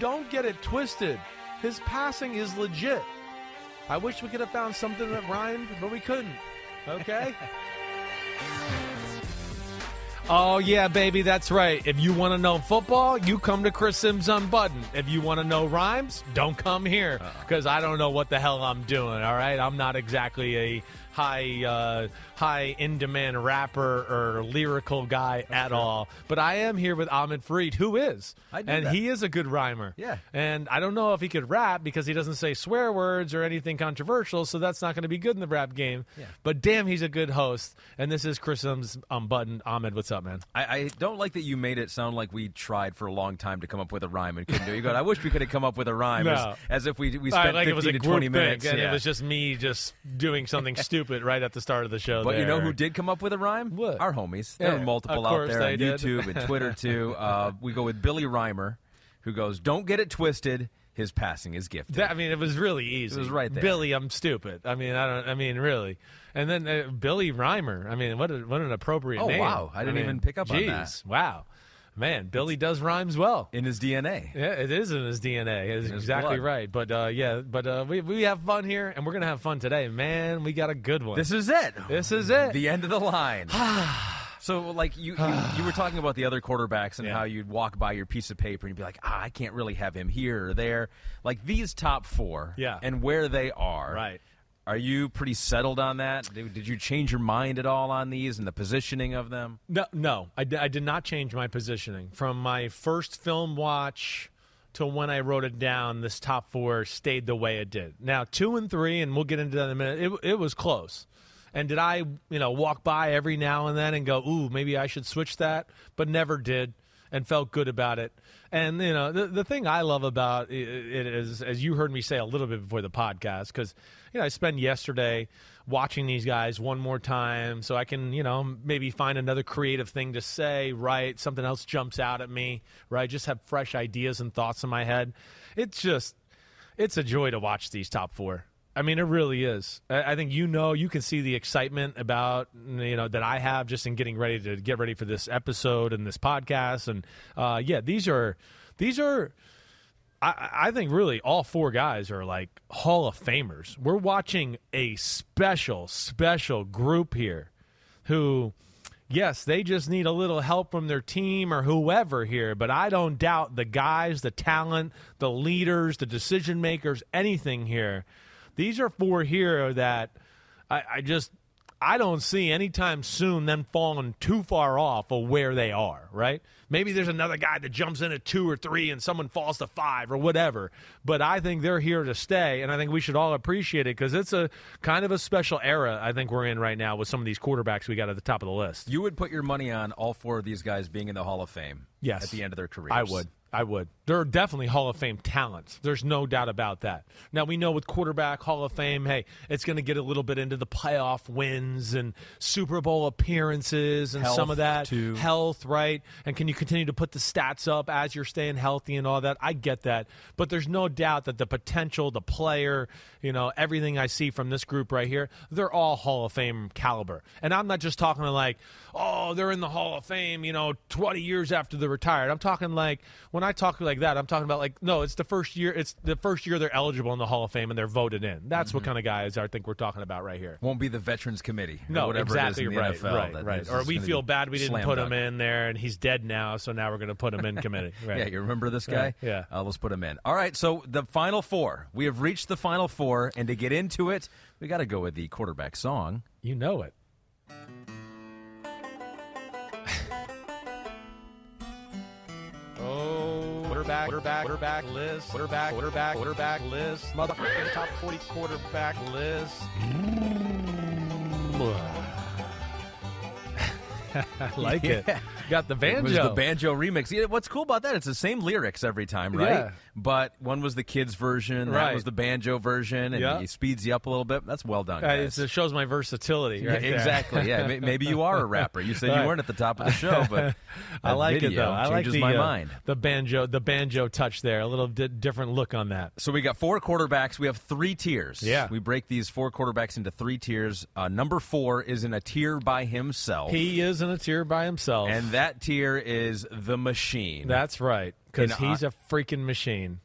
Don't get it twisted. His passing is legit. I wish we could have found something that rhymed, but we couldn't. Okay? oh, yeah, baby, that's right. If you want to know football, you come to Chris Sims Unbuttoned. If you want to know rhymes, don't come here uh-uh. because I don't know what the hell I'm doing, all right? I'm not exactly a high uh, high in demand rapper or lyrical guy at all. But I am here with Ahmed Fareed, who is. I and that. he is a good rhymer. Yeah. And I don't know if he could rap because he doesn't say swear words or anything controversial, so that's not going to be good in the rap game. Yeah. But damn, he's a good host. And this is Chris Sims Unbuttoned. Ahmed, what's up, man? I, I don't like that you made it sound like we tried for a long time to come up with a rhyme and couldn't do it. You go, I wish we could have come up with a rhyme No. as, as if we we I- spent like 15 it was a to 20 minutes. and yeah. it was just me just doing something stupid right at the start of the show. But you know who did come up with a rhyme? What? Our homies. There Yeah, are multiple out there on did. YouTube and Twitter too. Uh, we go with Billy Reimer, who goes, "Don't get it twisted. His passing is gifted." That, I mean, it was really easy. It was right there. Billy, I'm stupid. I mean, I don't. I mean, really. And then uh, Billy Reimer. I mean, what a, what an appropriate Oh, name. wow. I didn't mean, even pick up on that. Wow, man, Billy does rhymes well. in his DNA. Yeah, it is in his DNA. It's exactly blood. right. But uh, yeah, but uh, we we have fun here, and we're gonna have fun today, man. We got a good one. This is it. This is it. The end of the line. so, like you, you, you were talking about the other quarterbacks and Yeah. how you'd walk by your piece of paper and you'd be like, ah, I can't really have him here or there. Like these top four, Yeah. and where they are, Right. Are you pretty settled on that? Did, you change your mind at all on these and the positioning of them? No, no, I, did not change my positioning from my first film watch to when I wrote it down. This top four stayed the way it did. Now two and three, and we'll get into that in a minute. It, it was close. And did I, you know, walk by every now and then and go, "Ooh, maybe I should switch that," but never did, and felt good about it. And you know, the the thing I love about it is, as you heard me say a little bit before the podcast, because you know I spent yesterday watching these guys one more time, so I can you know maybe find another creative thing to say, right? Something else jumps out at me, right? Just have fresh ideas and thoughts in my head. It's just it's a joy to watch these top four. I mean, it really is. I I think you know, you can see the excitement about you know that I have just in getting ready to get ready for this episode and this podcast. And uh, yeah, these are these are. I, I think really all four guys are like Hall of Famers. We're watching a special, special group here who, yes, they just need a little help from their team or whoever here, but I don't doubt the guys, the talent, the leaders, the decision makers, anything here. These are four here that I, I just I don't see anytime soon them falling too far off of where they are, right? Maybe there's another guy that jumps in at two or three and someone falls to five or whatever. But I think they're here to stay, and I think we should all appreciate it because it's a kind of a special era I think we're in right now with some of these quarterbacks we got at the top of the list. You would put your money on all four of these guys being in the Hall of Fame Yes. at the end of their careers. I would. I would. There are definitely Hall of Fame talents. There's no doubt about that. Now we know with quarterback Hall of Fame, hey, it's going to get a little bit into the playoff wins and Super Bowl appearances and Health, some of that too. health, right? And can you continue to put the stats up as you're staying healthy and all that? I get that, but there's no doubt that the potential, the player, you know, everything I see from this group right here, they're all Hall of Fame caliber. And I'm not just talking to like, oh, they're in the Hall of Fame, you know, 20 years after they're retired. I'm talking like when when I talk like that, I'm talking about like no, it's the first year. It's the first year they're eligible in the Hall of Fame and they're voted in. That's what kind of guys I think we're talking about right here. Won't be the Veterans Committee. or No, whatever exactly it is in the right, NFL. right, right. Or we feel bad we didn't slam put him in there, and he's dead now, so now we're going to put him in committee. Right. Yeah, you remember this guy? Right, yeah. Uh, let's put him in. All right, so the final four. We have reached the final four, and to get into it, we got to go with the quarterback song. You know it. Oh, quarterback, quarterback, quarterback list, quarterback, quarterback, quarterback list, motherfucking top 40 quarterback list. Mm. I like it. Got the It was banjo. the banjo remix. Yeah, what's cool about that? It's the same lyrics every time, right? Yeah. But one was the kids' version, that Right. was the banjo version, and Yeah. he speeds you up a little bit. That's well done, guys. it shows my versatility. Yeah, Right there. exactly. Yeah, maybe you are a rapper. You said Right. you weren't at the top of the show, but I that like it though. I like changes the my uh, mind. the banjo, the banjo touch there. A little di- different look on that. So we got four quarterbacks. We have three tiers. Yeah. We break these four quarterbacks into three tiers. Uh, number four is in a tier by himself. He is in a tier by himself, and that tier is the machine. that's right because he's a freaking machine.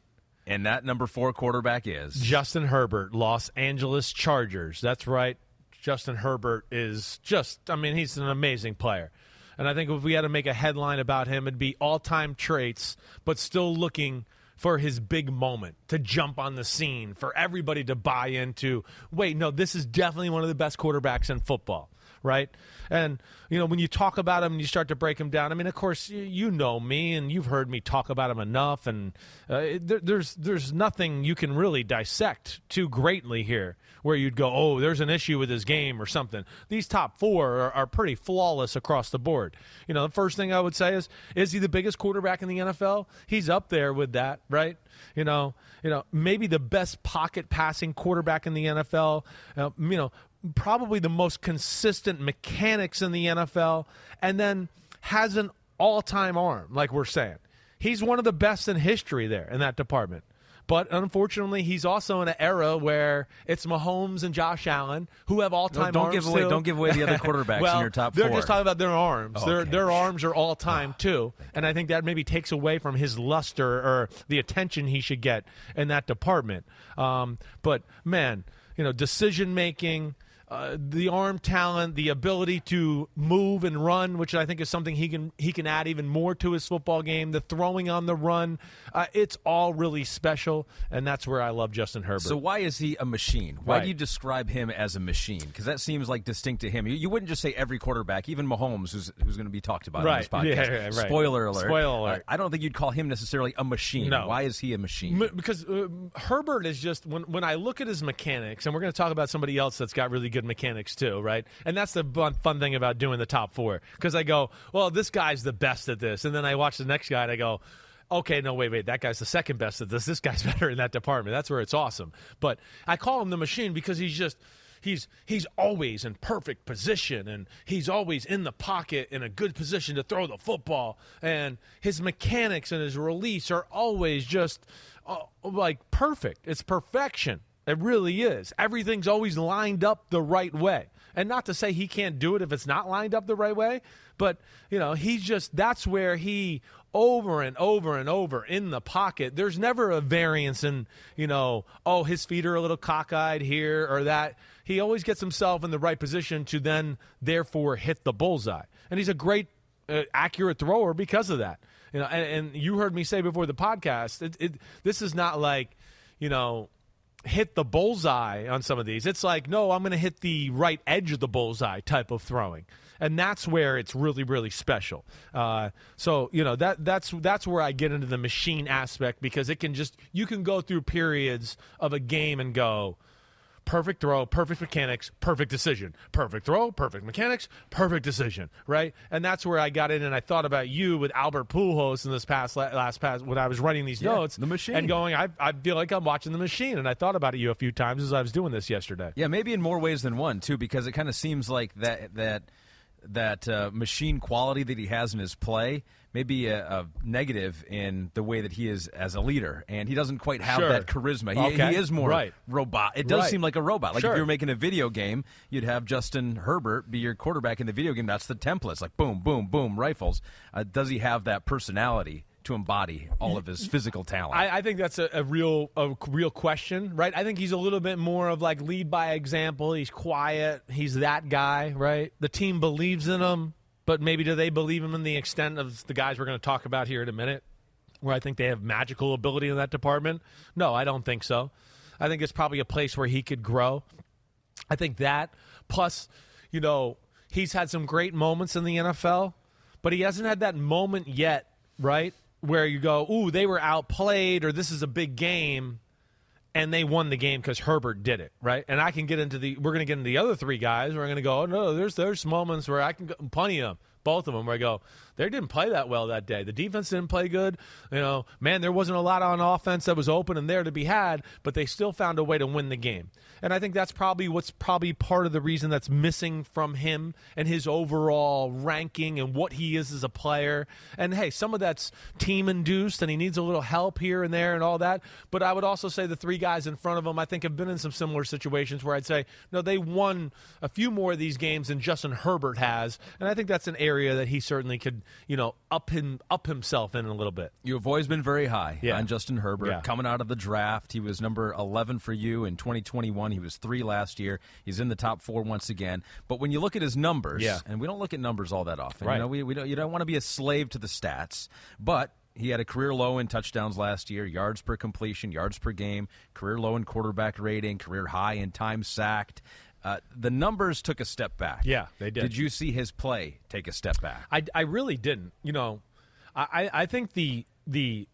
and that number four quarterback is Justin Herbert, Los Angeles Chargers. That's right. Justin Herbert is just, I mean, he's an amazing player. And I think if we had to make a headline about him, it'd be all time traits, but still looking for his big moment to jump on the scene, for everybody to buy into. Wait, no, this is definitely one of the best quarterbacks in football, right? And, you know, when you talk about him and you start to break him down, I mean, of course, you, you know me and you've heard me talk about him enough. And uh, there, there's, there's nothing you can really dissect too greatly here where you'd go, oh, there's an issue with his game or something. These top four are, are pretty flawless across the board. You know, the first thing I would say is, is he the biggest quarterback in the NFL? He's up there with that, right? You know, you know, maybe the best pocket passing quarterback in the NFL. Uh, you know, probably the most consistent mechanics in the NFL, and then has an all-time arm, like we're saying. He's one of the best in history there in that department. But unfortunately, he's also in an era where it's Mahomes and Josh Allen who have all-time don't arms. give away- too. don't give away the other quarterbacks in your top They're four. just talking about their arms. Their Okay. their arms are all-time too, and I think that maybe takes away from his luster or the attention he should get in that department. Um, but man, you know, decision making. Uh, the arm talent, the ability to move and run, which I think is something he can he can add even more to his football game. The throwing on the run, uh, it's all really special, and that's where I love Justin Herbert. So why is he a machine? Why Right. do you describe him as a machine? Because that seems like distinct to him. You, you wouldn't just say every quarterback, even Mahomes, who's who's going to be talked about Right. on this podcast. Yeah, right. Spoiler alert. Spoiler alert. Uh, I don't think you'd call him necessarily a machine. No. Why is he a machine? M- because uh, Herbert is just when when I look at his mechanics, and we're going to talk about somebody else that's got really good mechanics too, right? And that's the fun, fun thing about doing the top four because I go, well, this guy's the best at this, and then I watch the next guy and I go. Okay, no, wait, wait. That guy's the second best at this. This guy's better in that department. That's where it's awesome. But I call him the machine because he's just he's he's always in perfect position and he's always in the pocket in a good position to throw the football and his mechanics and his release are always just uh, like perfect it's perfection it really is. Everything's always lined up the right way. And not to say he can't do it if it's not lined up the right way but you know he's just that's where he over and over and over in the pocket there's never a variance in you know oh his feet are a little cockeyed here or that. He always gets himself in the right position to then therefore hit the bullseye. And he's a great uh, accurate thrower because of that. You know and, and you heard me say before the podcast it, it, this is not like you know hit the bullseye on some of these. It's like, no, I'm going to hit the right edge of the bullseye type of throwing, and that's where it's really, really special. Uh, so you know that that's that's where I get into the machine aspect because it can just you can go through periods of a game and go. Perfect throw, perfect mechanics, perfect decision. Perfect throw, perfect mechanics, perfect decision. Right, and that's where I got in, and I thought about you with Albert Pujols in this past last past when I was writing these Yeah, notes. the machine. and going, I, I feel like I'm watching the machine, and I thought about you a few times as I was doing this yesterday. Yeah, maybe in more ways than one too, because it kind of seems like that that that uh, machine quality that he has in his play may be a, a negative in the way that he is as a leader, and he doesn't quite have Sure. that charisma. He, Okay. he is more Right. robot. It does Right. seem like a robot. Like Sure. if you were making a video game, you'd have Justin Herbert be your quarterback in the video game. That's the template. It's like boom, boom, boom, rifles. Uh, does he have that personality? To embody all of his physical talent. I, I think that's a, a real a real question, right? I think he's a little bit more of like lead by example. He's quiet. He's that guy, right? The team believes in him, but maybe do they believe him in the extent of the guys we're going to talk about here in a minute? Where I think they have magical ability in that department. No, I don't think so. I think it's probably a place where he could grow. I think that plus, you know, he's had some great moments in the NFL, but he hasn't had that moment yet, right? Where you go, ooh, they were outplayed, or this is a big game, and they won the game because Herbert did it, right? And I can get into the, we're going to get into the other three guys. We're going to go, oh, no, there's there's moments where I can go, plenty of them, both of them, where I go, they didn't play that well that day. The defense didn't play good. You know, man, there wasn't a lot on offense that was open and there to be had, but they still found a way to win the game. And I think that's probably what's probably part of the reason that's missing from him and his overall ranking and what he is as a player. And hey, some of that's team induced and he needs a little help here and there and all that. But I would also say the three guys in front of him, I think, have been in some similar situations where I'd say, no, they won a few more of these games than Justin Herbert has. And I think that's an area that he certainly could, you know, up him up himself in a little bit. You have always been very high Yeah. on Justin Herbert. Yeah. Coming out of the draft, he was number 11 for you in 2021. He was three last year. He's in the top four once again. But when you look at his numbers, Yeah. and we don't look at numbers all that often. Right. You know, we, we don't, you don't want to be a slave to the stats, but. He had a career low in touchdowns last year, yards per completion, yards per game, career low in quarterback rating, career high in time sacked. Uh, the numbers took a step back. Yeah, they did. Did you see his play take a step back? I, I really didn't. You know, I, I I think the the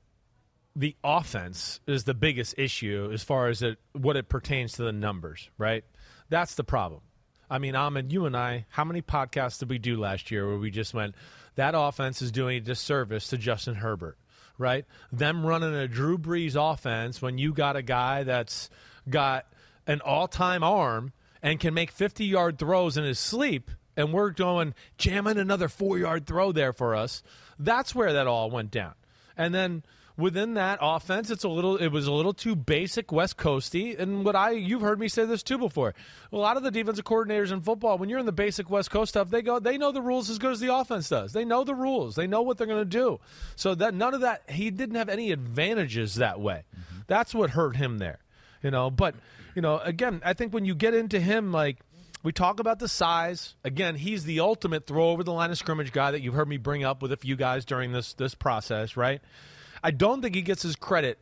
the offense is the biggest issue as far as it what it pertains to the numbers, right? That's the problem. I mean, Ahmed, you and I, how many podcasts did we do last year where we just went, that offense is doing a disservice to Justin Herbert, right? Them running a Drew Brees offense when you got a guy that's got an all time arm and can make 50 yard throws in his sleep, and we're going jamming another four yard throw there for us. That's where that all went down. And then within that offense, it's a little it was a little too basic West Coasty. And what I you've heard me say this too before. A lot of the defensive coordinators in football, when you're in the basic West Coast stuff, they go they know the rules as good as the offense does. They know the rules. They know what they're gonna do. So that none of that he didn't have any advantages that way. Mm-hmm. That's what hurt him there. You know, but you know, again, I think when you get into him like we talk about the size. Again, he's the ultimate throw over the line of scrimmage guy that you've heard me bring up with a few guys during this this process, right? I don't think he gets his credit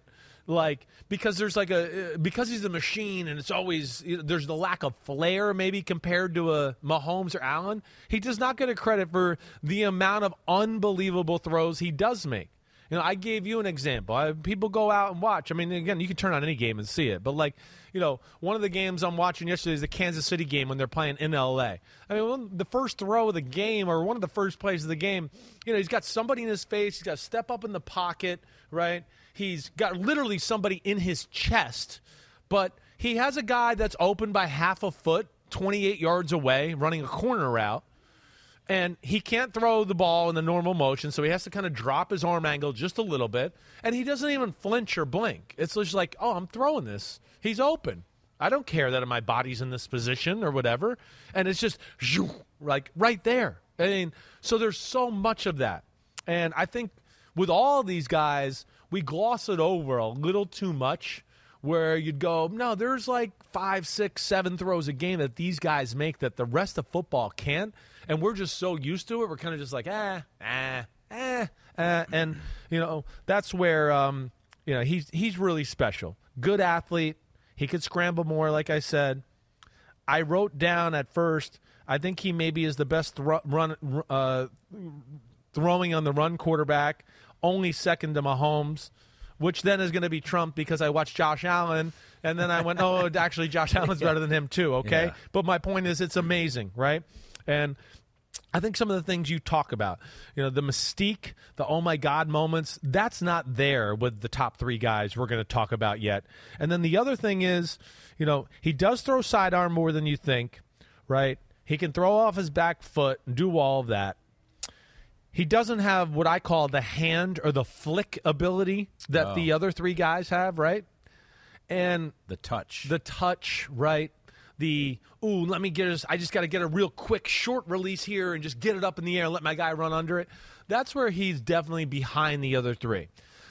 like because there's like a uh, because he's a machine and it's always there's the lack of flair maybe compared to a Mahomes or Allen. He does not get a credit for the amount of unbelievable throws he does make. You know, I gave you an example. I, people go out and watch. I mean, again, you can turn on any game and see it. But like, you know, one of the games I'm watching yesterday is the Kansas City game when they're playing in LA. I mean, the first throw of the game or one of the first plays of the game, you know, he's got somebody in his face. He's got to step up in the pocket, right? He's got literally somebody in his chest, but he has a guy that's open by half a foot, 28 yards away, running a corner route and he can't throw the ball in the normal motion, so he has to kind of drop his arm angle just a little bit, and he doesn't even flinch or blink. It's just like, oh, I'm throwing this. He's open. I don't care that my body's in this position or whatever, and it's just like right there. I mean, so there's so much of that, and I think with all these guys, we gloss it over a little too much. Where you'd go, no, there's like five, six, seven throws a game that these guys make that the rest of football can't and we're just so used to it. We're kind of just like, ah, ah, ah, ah, and you know that's where um, you know he's he's really special. Good athlete. He could scramble more, like I said. I wrote down at first. I think he maybe is the best thro- run uh, throwing on the run quarterback, only second to Mahomes. Which then is going to be Trump because I watched Josh Allen, and then I went, oh, actually, Josh Allen's better than him too. Okay, Yeah. but my point is, it's amazing, right? And I think some of the things you talk about, you know, the mystique, the oh my God moments, that's not there with the top three guys we're going to talk about yet. And then the other thing is, you know, he does throw sidearm more than you think, right? He can throw off his back foot and do all of that. He doesn't have what I call the hand or the flick ability that the other three guys have, right? And The touch. the touch, right? The ooh, let me get us. I just got to get a real quick short release here and just get it up in the air and let my guy run under it. That's where he's definitely behind the other three.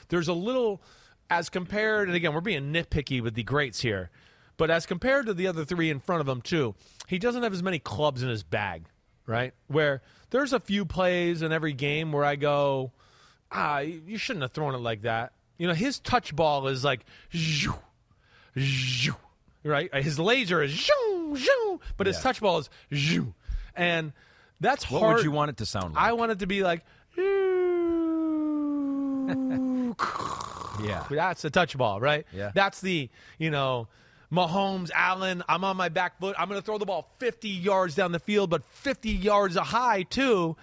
There's a little, as compared, and again, we're being nitpicky with the greats here, but as compared to the other three in front of him, too, he doesn't have as many clubs in his bag, right? Where there's a few plays in every game where I go, ah, you shouldn't have thrown it like that. You know, his touch ball is like, zhoo, zhoo, right? His laser is zhoo, zhoo, but his Yeah. touch ball is zhoo. And that's What hard. would you want it to sound like? I want it to be like, yeah. that's the touch ball, right? Yeah. That's the, you know, Mahomes, Allen, I'm on my back foot. I'm going to throw the ball 50 yards down the field, but 50 yards high, too,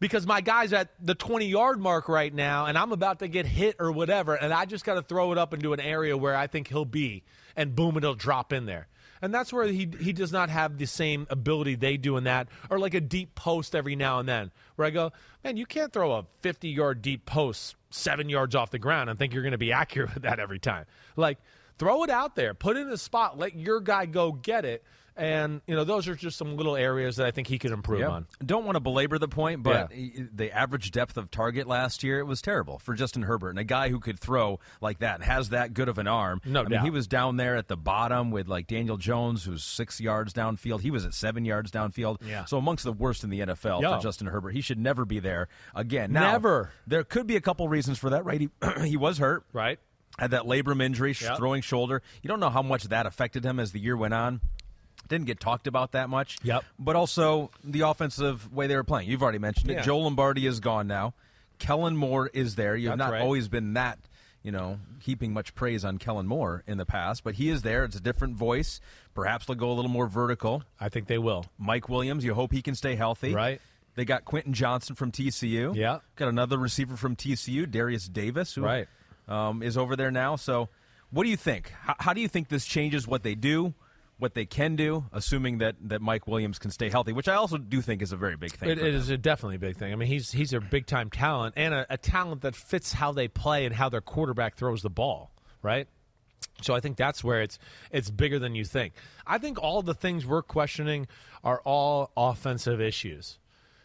because my guy's at the 20 yard mark right now, and I'm about to get hit or whatever, and I just got to throw it up into an area where I think he'll be, and boom, it'll drop in there. And that's where he he does not have the same ability they do in that, or like a deep post every now and then, where I go, man, you can't throw a 50 yard deep post seven yards off the ground and think you're going to be accurate with that every time. Like, throw it out there, put it in a spot, let your guy go get it. And, you know, those are just some little areas that I think he can improve on. Don't want to belabor the point, but the average depth of target last year it was terrible for Justin Herbert, and a guy who could throw like that and has that good of an arm. No I mean, he was down there at the bottom with like Daniel Jones, who's six yards downfield. He was at seven yards downfield. Yeah. So amongst the worst in the NFL Yo. for Justin Herbert, he should never be there again. Now, Never. There could be a couple reasons for that. Right? He, he was hurt. Right? Had that labrum injury, Yep. throwing shoulder. You don't know how much that affected him as the year went on. Didn't get talked about that much. Yep. But also the offensive way they were playing. You've already mentioned it. Yeah. Joe Lombardi is gone now. Kellen Moore is there. You've That's not right. always been that, you know, heaping much praise on Kellen Moore in the past, but he is there. It's a different voice. Perhaps they'll go a little more vertical. I think they will. Mike Williams, you hope he can stay healthy. Right. They got Quentin Johnston from TCU. Yeah. Got another receiver from TCU, Derius Davis, who Right. um, is over there now. So, what do you think? How, how do you think this changes what they do, what they can do, assuming that, that Mike Williams can stay healthy, which I also do think is a very big thing. It, it is a definitely a big thing. I mean, he's he's a big time talent and a, a talent that fits how they play and how their quarterback throws the ball, right? So I think that's where it's it's bigger than you think. I think all the things we're questioning are all offensive issues.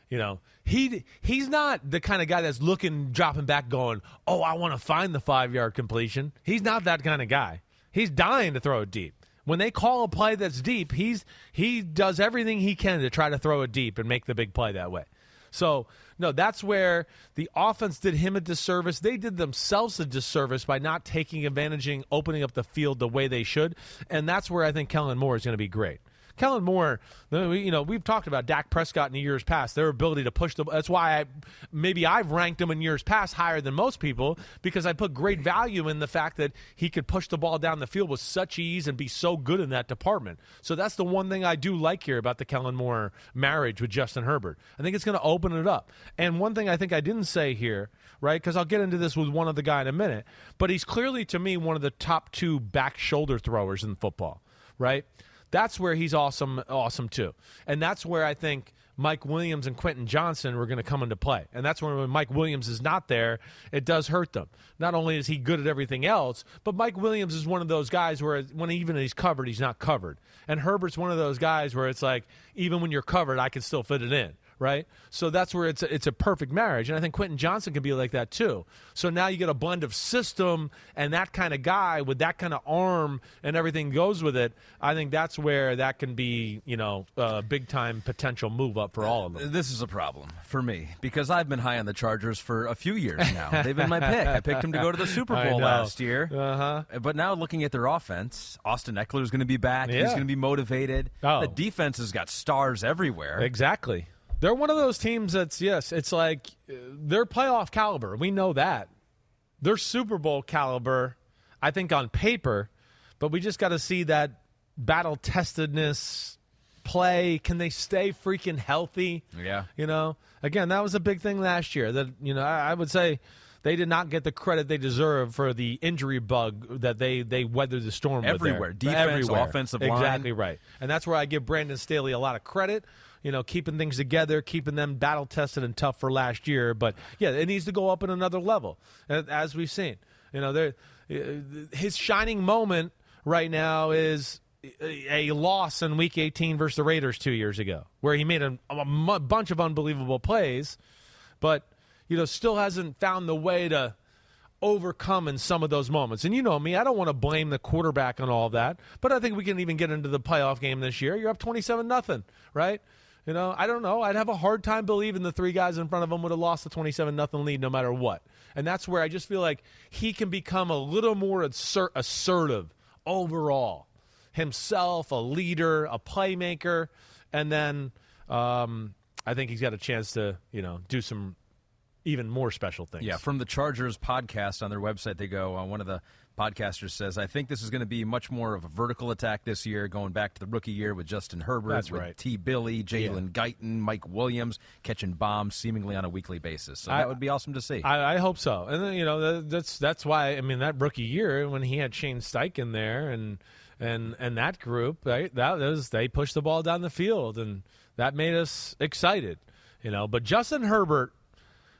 You know, he he's not the kind of guy that's looking, dropping back, going, "Oh, I want to find the five yard completion." He's not that kind of guy. He's dying to throw it deep. When they call a play that's deep, he's he does everything he can to try to throw it deep and make the big play that way. So, no, that's where the offense did him a disservice. They did themselves a disservice by not taking advantage, opening up the field the way they should. And that's where I think Kellen Moore is going to be great. Kellen Moore, you know, we've talked about Dak Prescott in the years past, their ability to push the. That's why I maybe I've ranked him in years past higher than most people because I put great value in the fact that he could push the ball down the field with such ease and be so good in that department. So that's the one thing I do like here about the Kellen Moore marriage with Justin Herbert. I think it's going to open it up. And one thing I think I didn't say here, right? Because I'll get into this with one other guy in a minute, but he's clearly to me one of the top two back shoulder throwers in football, right? That's where he's awesome, awesome too, and that's where I think Mike Williams and Quentin Johnston were going to come into play, and that's where when Mike Williams is not there, it does hurt them. Not only is he good at everything else, but Mike Williams is one of those guys where when even he's covered, he's not covered, and Herbert's one of those guys where it's like even when you're covered, I can still fit it in right? So that's where it's a, it's a perfect marriage, and I think Quentin Johnston can be like that too. So now you get a blend of system and that kind of guy with that kind of arm and everything goes with it. I think that's where that can be, you know, a big time potential move up for all of them. This is a problem for me because I've been high on the Chargers for a few years now. They've been my pick. I picked them to go to the Super Bowl last year. Uh-huh. But now looking at their offense, Austin Ekeler is going to be back. He's going to be motivated. Oh. The defense has got stars everywhere. Exactly. They're one of those teams that's yes, it's like they're playoff caliber. We know that. They're Super Bowl caliber, I think on paper, but we just got to see that battle testedness play. Can they stay freaking healthy? Yeah. You know, again, that was a big thing last year. That you know, I, I would say they did not get the credit they deserve for the injury bug that they they weathered the storm with. Everywhere. Defense, Everywhere. offensive line. exactly right, and that's where I give Brandon Staley a lot of credit. You know, keeping things together, keeping them battle tested and tough for last year. But yeah, it needs to go up in another level, as we've seen. You know, uh, his shining moment right now is a loss in Week 18 versus the Raiders two years ago, where he made a, bunch of unbelievable plays, but you know, still hasn't found the way to overcome in some of those moments. And you know me, I don't want to blame the quarterback on all that, but I think we can even get into the playoff game this year. You're up 27 nothing, right? You know, I don't know. I'd have a hard time believing the three guys in front of him would have lost the 27 nothing lead no matter what. And that's where I just feel like he can become a little more assert- assertive overall. Himself, a leader, a playmaker, and then um, I think he's got a chance to, you know, do some even more special things. Yeah, from the Chargers podcast on their website, they go, uh, one of the podcasters says, I think this is going to be much more of a vertical attack this year, going back to the rookie year with Justin Herbert, That's with right. T. Billy, Jalen Yeah. Guyton, Mike Williams, catching bombs seemingly on a weekly basis. So I- that would be awesome to see. I, I hope so. And then, you know that, that's that's why I mean that rookie year when he had Shane Steichen there and and and that group right, that was they pushed the ball down the field and that made us excited. You know, but Justin Herbert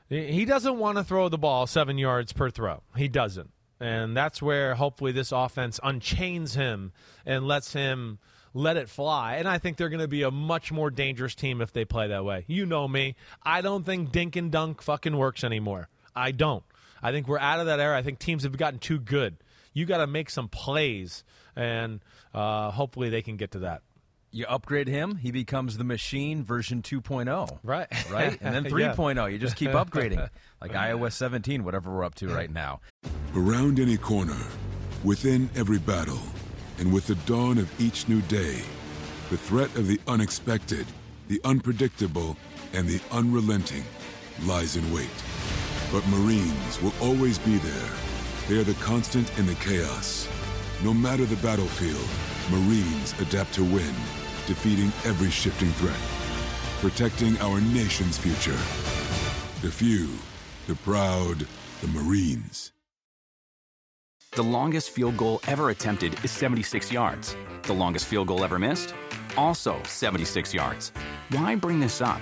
he he doesn't want to throw the ball seven yards per throw. He doesn't. And that's where hopefully this offense unchains him and lets him let it fly. And I think they're going to be a much more dangerous team if they play that way. You know me. I don't think dink and dunk fucking works anymore. I don't. I think we're out of that era. I think teams have gotten too good. You got to make some plays, and uh, hopefully they can get to that. You upgrade him, he becomes the machine version 2.0. Right. Right? And then Yeah. 3.0. You just keep upgrading, like iOS 17, whatever we're up to right now. Around any corner, within every battle, and with the dawn of each new day, the threat of the unexpected, the unpredictable, and the unrelenting lies in wait. But Marines will always be there. They are the constant in the chaos. No matter the battlefield, Marines adapt to win, defeating every shifting threat, protecting our nation's future. The few, the proud, the Marines. The longest field goal ever attempted is 76 yards. The longest field goal ever missed? Also 76 yards. Why bring this up?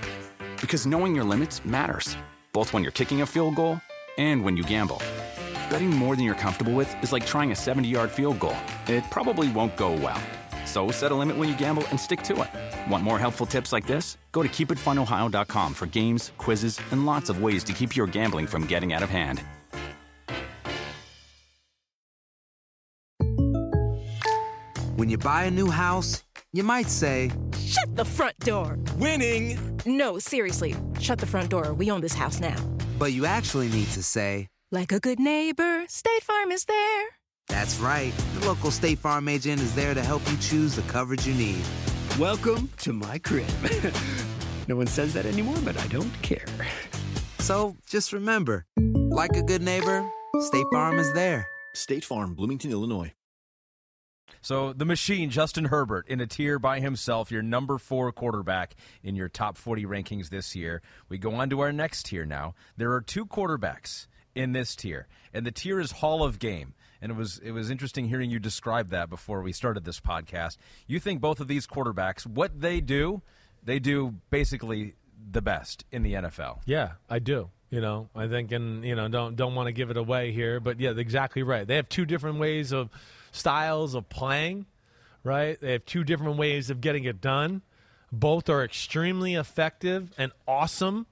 Because knowing your limits matters, both when you're kicking a field goal and when you gamble. Betting more than you're comfortable with is like trying a 70 yard field goal. It probably won't go well. So set a limit when you gamble and stick to it. Want more helpful tips like this? Go to keepitfunohio.com for games, quizzes, and lots of ways to keep your gambling from getting out of hand. When you buy a new house, you might say, Shut the front door. Winning. No, seriously. Shut the front door. We own this house now. but you actually need to say, Like a good neighbor, State Farm is there. That's right. The local State Farm agent is there to help you choose the coverage you need. Welcome to my crib. no one says that anymore, but I don't care. So just remember, like a good neighbor, State Farm is there. State Farm, Bloomington, Illinois. So the machine, Justin Herbert, in a tier by himself, your number four quarterback in your top 40 rankings this year. We go on to our next tier now. There are two quarterbacks in this tier, and the tier is Hall of Game. And it was it was interesting hearing you describe that before we started this podcast. You think both of these quarterbacks, what they do, they do basically the best in the NFL. Yeah, I do. You know, I think, and you know, don't don't want to give it away here, but yeah, exactly right. They have two different ways of styles of playing, right? They have two different ways of getting it done. Both are extremely effective and awesome.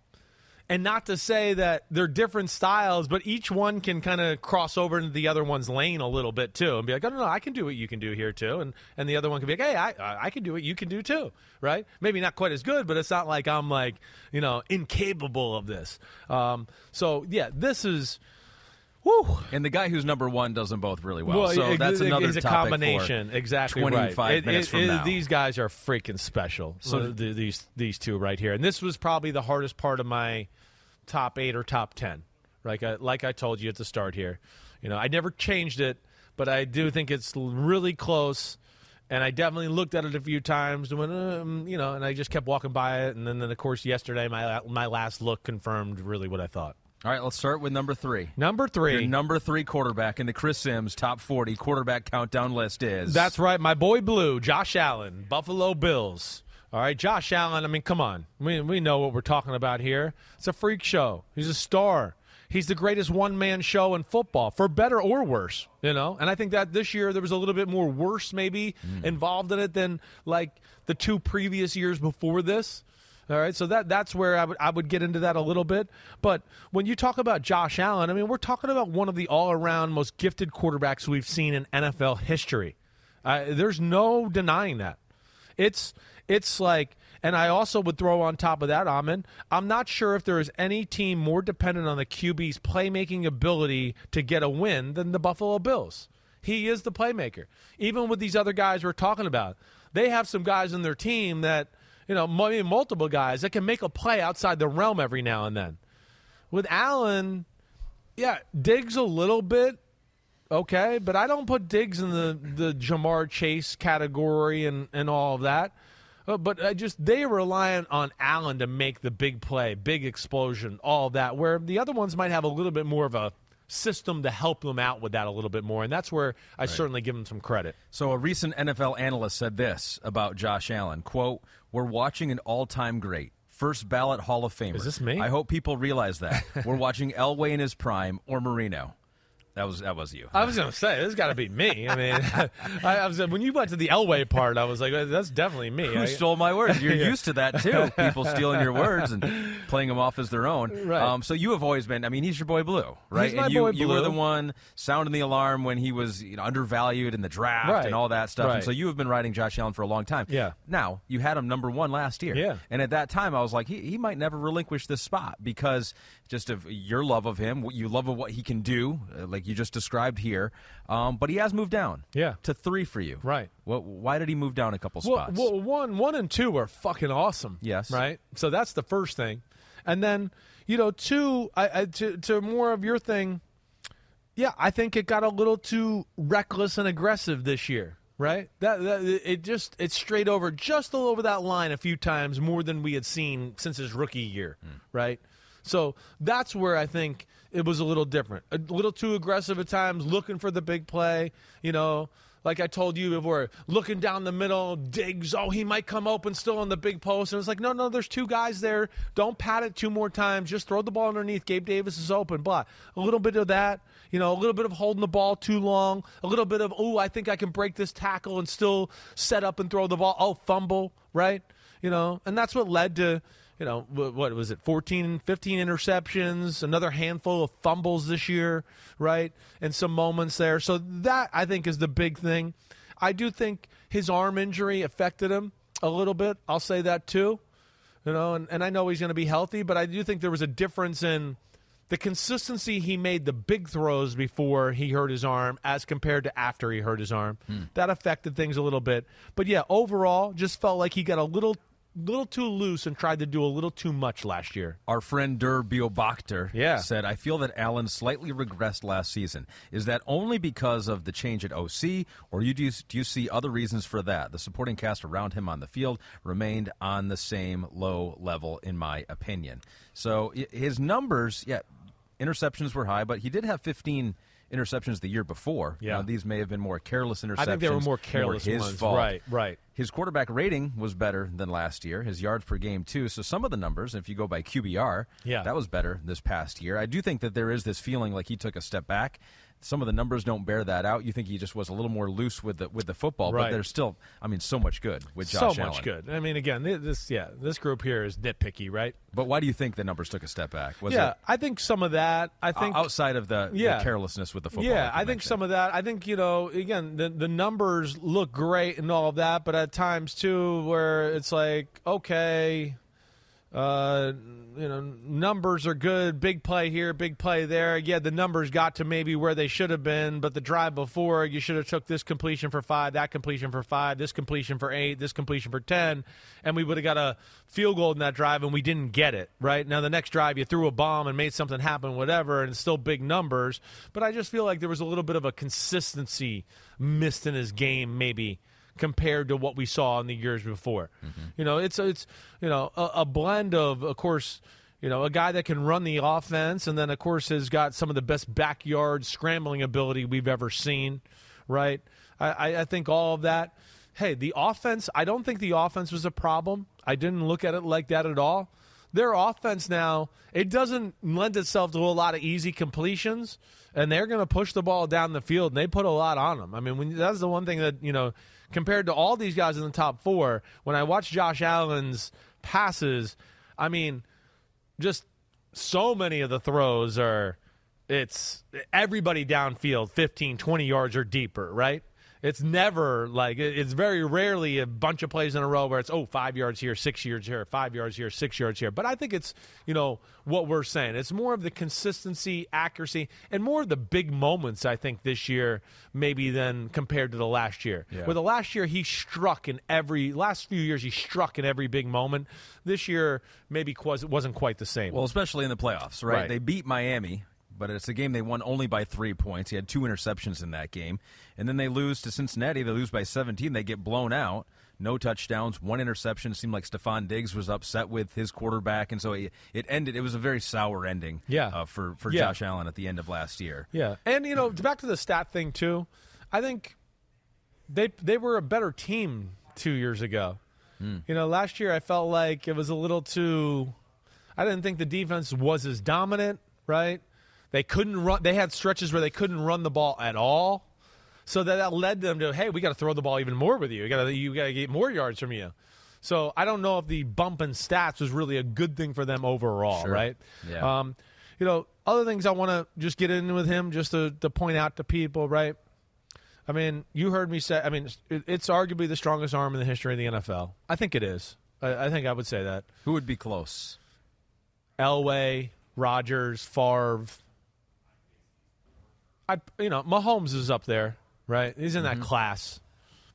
And not to say that they're different styles, but each one can kind of cross over into the other one's lane a little bit too, and be like, "Oh no, no, I can do what you can do here too," and and the other one can be like, "Hey, I I can do what you can do too," right? Maybe not quite as good, but it's not like I'm like you know incapable of this. Um, so yeah, this is. Whew. And the guy who's number one does them both really well. Well, so it- that's it- another it's a combination. Exactly 25 right. Minutes it- from now. These guys are freaking special. So- So the, these these two right here, and this was probably the hardest part of my top eight or top ten. Like I, like I told you at the start here, you know, I never changed it, but I do think it's really close. And I definitely looked at it a few times, and went, um, you know, and I just kept walking by it. And then, then of course, yesterday my my last look confirmed really what I thought. All right, let's start with number three. Number three, Your number three quarterback in the Chris Sims top 40 quarterback countdown list is. That's right, my boy Blue, Josh Allen, Buffalo Bills. All right, Josh Allen. I mean, come on, we we know what we're talking about here. It's a freak show. He's a star. He's the greatest one man show in football, for better or worse. You know, and I think that this year there was a little bit more worse maybe hmm. involved in it than like the two previous years before this. All right, so that that's where I would I would get into that a little bit. But when you talk about Josh Allen, I mean, we're talking about one of the all-around most gifted quarterbacks we've seen in NFL history. Uh, there's no denying that. It's it's like, and I also would throw on top of that, Amon. I'm not sure if there is any team more dependent on the QB's playmaking ability to get a win than the Buffalo Bills. He is the playmaker. Even with these other guys we're talking about, they have some guys in their team that you know, multiple guys that can make a play outside the realm every now and then. With Allen, yeah, Diggs a little bit, okay, but I don't put Diggs in the, the Ja'Marr Chase category and, and all of that. Uh, but I just they are reliant on Allen to make the big play, big explosion, all that. Where the other ones might have a little bit more of a system to help them out with that a little bit more, and that's where I right. certainly give them some credit. So a recent NFL analyst said this about Josh Allen: "quote We're watching an all-time great." First ballot Hall of Famer. Is this me? I hope people realize that. We're watching Elway in his prime or Marino. That was that was you. I was going to say this got to be me. I mean, I, I, was when you went to the Elway part, I was like, that's definitely me. Who I, stole my words? You're yeah. used to that too. People stealing your words and playing them off as their own. Right. Um, so you have always been. I mean, he's your boy Blue, right? He's my and you boy you Blue. were the one sounding the alarm when he was you know, undervalued in the draft right. and all that stuff. Right. And so you have been riding Josh Allen for a long time. Yeah. Now you had him number one last year. Yeah. And at that time, I was like, he he might never relinquish this spot because just of your love of him, you love of what he can do, uh, like you just described here. Um, but he has moved down, yeah, to three for you, right? Well, why did he move down a couple spots? Well, one, one and two are fucking awesome. Yes, right. So that's the first thing, and then you know, two, I, I to to more of your thing. Yeah, I think it got a little too reckless and aggressive this year right? That, that, it just it's straight over just all over that line a few times more than we had seen since his rookie year, mm. right? So that's where I think it was a little different, a little too aggressive at times, looking for the big play. You know, like I told you before, looking down the middle, Diggs. Oh, he might come open still on the big post, and it's like, no, no, there's two guys there. Don't pat it two more times. Just throw the ball underneath. Gabe Davis is open. Blah. A little bit of that. You know, a little bit of holding the ball too long. A little bit of, oh, I think I can break this tackle and still set up and throw the ball. Oh, fumble, right? You know, and that's what led to you know, what was it, 14, 15 interceptions, another handful of fumbles this year, right? And some moments there. So that, I think, is the big thing. I do think his arm injury affected him a little bit. I'll say that too. You know, and, and I know he's going to be healthy, but I do think there was a difference in the consistency he made the big throws before he hurt his arm as compared to after he hurt his arm. Hmm. That affected things a little bit. But yeah, overall, just felt like he got a little little too loose and tried to do a little too much last year. Our friend Der Beobachter yeah. said, I feel that Allen slightly regressed last season. Is that only because of the change at OC, or you do, do you see other reasons for that? The supporting cast around him on the field remained on the same low level, in my opinion. So his numbers, yeah, interceptions were high, but he did have 15- interceptions the year before. Yeah, now, these may have been more careless interceptions. I think they were more careless his ones. Fault. Right, right. His quarterback rating was better than last year. His yards per game too. So some of the numbers, if you go by QBR, yeah. that was better this past year. I do think that there is this feeling like he took a step back some of the numbers don't bear that out. You think he just was a little more loose with the with the football, right. but there's still, I mean, so much good with Josh so much Allen. good. I mean, again, this yeah, this group here is nitpicky, right? But why do you think the numbers took a step back? Was yeah, it, I think some of that. I think outside of the, yeah, the carelessness with the football. Yeah, like I think mentioned. some of that. I think you know, again, the the numbers look great and all of that, but at times too, where it's like, okay, uh, you know, numbers are good. Big play here, big play there. Yeah, the numbers got to maybe where they should have been, but the drive before, you should have took this completion for five, that completion for five, this completion for eight, this completion for ten, and we would have got a field goal in that drive, and we didn't get it. Right now, the next drive, you threw a bomb and made something happen, whatever, and still big numbers. But I just feel like there was a little bit of a consistency missed in his game, maybe compared to what we saw in the years before. Mm-hmm. You know, it's it's you know a, a, blend of, of course, you know, a guy that can run the offense, and then of course has got some of the best backyard scrambling ability we've ever seen. Right? I, I think all of that. Hey, the offense. I don't think the offense was a problem. I didn't look at it like that at all. Their offense now, it doesn't lend itself to a lot of easy completions, and they're going to push the ball down the field, and they put a lot on them. I mean, when, that's the one thing that you know compared to all these guys in the top four, when I watch Josh Allen's passes, I mean, just so many of the throws are it's everybody downfield 15 20 yards or deeper right it's never like it's very rarely a bunch of plays in a row where it's oh five yards here six yards here five yards here six yards here but i think it's you know what we're saying it's more of the consistency accuracy and more of the big moments i think this year maybe than compared to the last year Yeah. where the last year he struck in every last few years he struck in every big moment this year maybe quas- wasn't quite the same Well, especially in the playoffs, right? Right. They beat Miami, but it's a game they won only by three points. He had two interceptions in that game. And then they lose to Cincinnati. They lose by 17. They get blown out. No touchdowns, one interception. It seemed like Stefon Diggs was upset with his quarterback. And so it, it ended. It was a very sour ending Yeah. uh, for, for Yeah. Josh Allen at the end of last year. Yeah, and you know, back to the stat thing too. I think they they were a better team two years ago. You know, last year I felt like it was a little too. I didn't think the defense was as dominant. Right? They couldn't run. They had stretches where they couldn't run the ball at all. So that, that led them to, hey, we got to throw the ball even more with you. You got to you got to get more yards from you. So I don't know if the bump in stats was really a good thing for them overall, Sure. right? Yeah. Um, you know, other things I want to just get in with him, just to, to point out to people, right? I mean, you heard me say. I mean, it, it's arguably the strongest arm in the history of the NFL. I think it is. I, I think I would say that. Who would be close? Elway, Rodgers, Favre. I, you know, Mahomes is up there, right? He's in that mm-hmm. class.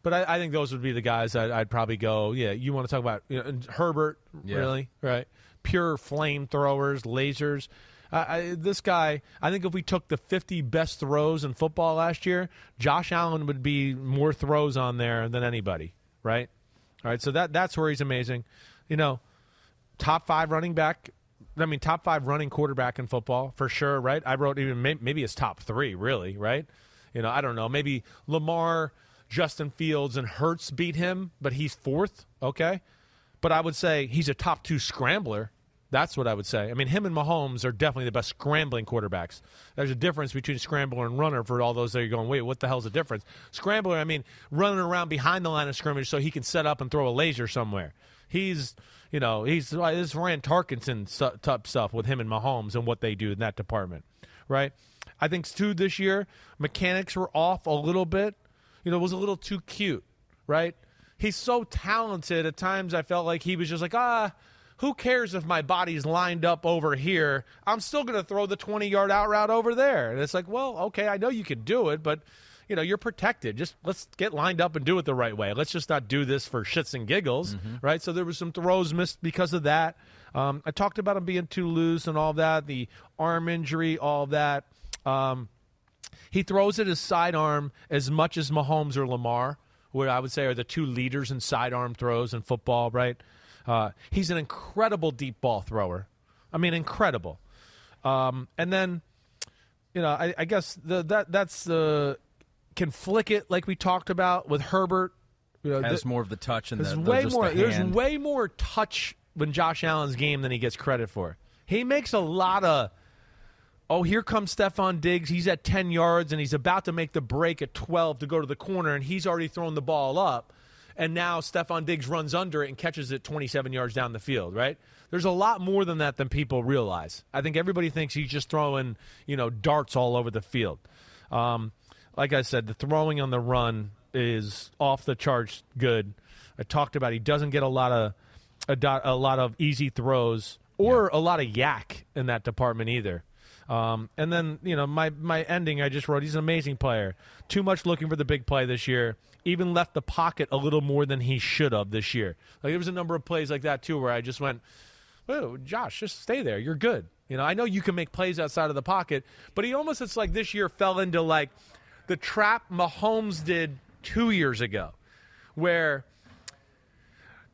But I, I think those would be the guys I'd, I'd probably go. Yeah, you want to talk about you know, Herbert, Yeah. really, right? Pure flamethrowers, lasers. I, I, this guy, I think if we took the 50 best throws in football last year, Josh Allen would be more throws on there than anybody, right? All right, so that that's where he's amazing. You know, top five running back. I mean, top five running quarterback in football for sure, right? I wrote even maybe it's top three, really, right? You know, I don't know. Maybe Lamar, Justin Fields, and Hurts beat him, but he's fourth. Okay, but I would say he's a top two scrambler. That's what I would say. I mean, him and Mahomes are definitely the best scrambling quarterbacks. There's a difference between scrambler and runner for all those that are going, wait, what the hell's the difference? Scrambler, I mean, running around behind the line of scrimmage so he can set up and throw a laser somewhere. He's, you know, he's this Fran Tarkenton type stuff with him and Mahomes and what they do in that department, right? I think too this year mechanics were off a little bit. You know, it was a little too cute, right? He's so talented. At times, I felt like he was just like, ah, who cares if my body's lined up over here? I'm still going to throw the 20 yard out route over there. And it's like, well, okay, I know you can do it, but you know, you're protected. Just let's get lined up and do it the right way. Let's just not do this for shits and giggles, right? So there was some throws missed because of that. Um, I talked about him being too loose and all that, the arm injury, all that. Um, he throws it his sidearm as much as Mahomes or Lamar, where I would say are the two leaders in sidearm throws in football, right? Uh, he's an incredible deep ball thrower. I mean, incredible. Um, and then, you know, I, I guess the, that that's uh, can flick it like we talked about with Herbert. You know, Has the- more of the touch and there's the, way more. the There's way more touch in Josh Allen's game than he gets credit for. He makes a lot of. Oh, here comes Stefon Diggs. He's at 10 yards and he's about to make the break at 12 to go to the corner, and he's already thrown the ball up. And now Stefon Diggs runs under it and catches it 27 yards down the field, right? There's a lot more than that than people realize. I think everybody thinks he's just throwing, you know, darts all over the field. Um, like I said, the throwing on the run is off the charts good. I talked about he doesn't get a lot of a, dot, a lot of easy throws or a lot of YAC in that department either. Um, and then you know my my ending I just wrote he's an amazing player. Too much looking for the big play this year. Even left the pocket a little more than he should have this year. Like there was a number of plays like that too where I just went, "Oh, Josh, just stay there. You're good." You know, I know you can make plays outside of the pocket, but he almost it's like this year fell into like the trap Mahomes did 2 years ago where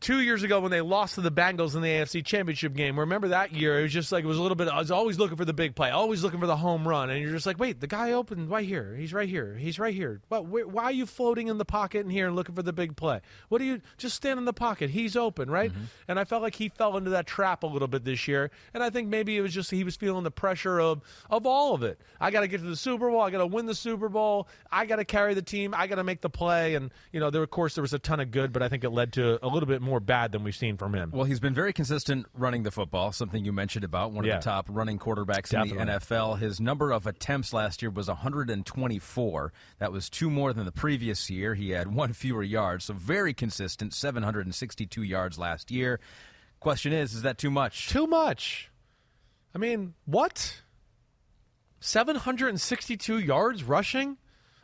two years ago when they lost to the Bengals in the AFC Championship game. Remember that year? It was just like it was a little bit. I was always looking for the big play, always looking for the home run, and you're just like, wait, the guy opened right here. He's right here. He's right here. What? Where, why are you floating in the pocket in here and looking for the big play? What do you just stand in the pocket? He's open, right? Mm-hmm. And I felt like he fell into that trap a little bit this year, and I think maybe it was just he was feeling the pressure of of all of it. I got to get to the Super Bowl. I got to win the Super Bowl. I got to carry the team. I got to make the play, and you know, there of course there was a ton of good, but I think it led to a little bit more more bad than we've seen from him. Well, he's been very consistent running the football, something you mentioned about one Yeah. of the top running quarterbacks in the NFL. His number of attempts last year was 124. That was two more than the previous year. He had one fewer yards, so very consistent, 762 yards last year. Question is, is that too much? Too much. I mean, what? 762 yards rushing?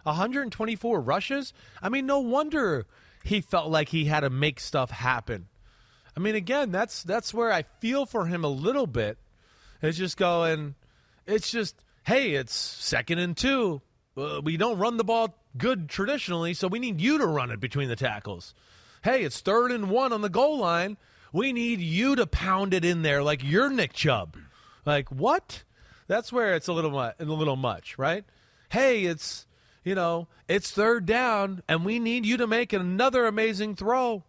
124 rushes? I mean, no wonder he felt like he had to make stuff happen. I mean, again, that's that's where I feel for him a little bit. It's just going it's just, hey, it's second and 2. Uh, we don't run the ball good traditionally, so we need you to run it between the tackles. Hey, it's third and 1 on the goal line. We need you to pound it in there like you're Nick Chubb. Like what? That's where it's a little mu- a little much, right? Hey, it's you know, it's third down, and we need you to make another amazing throw.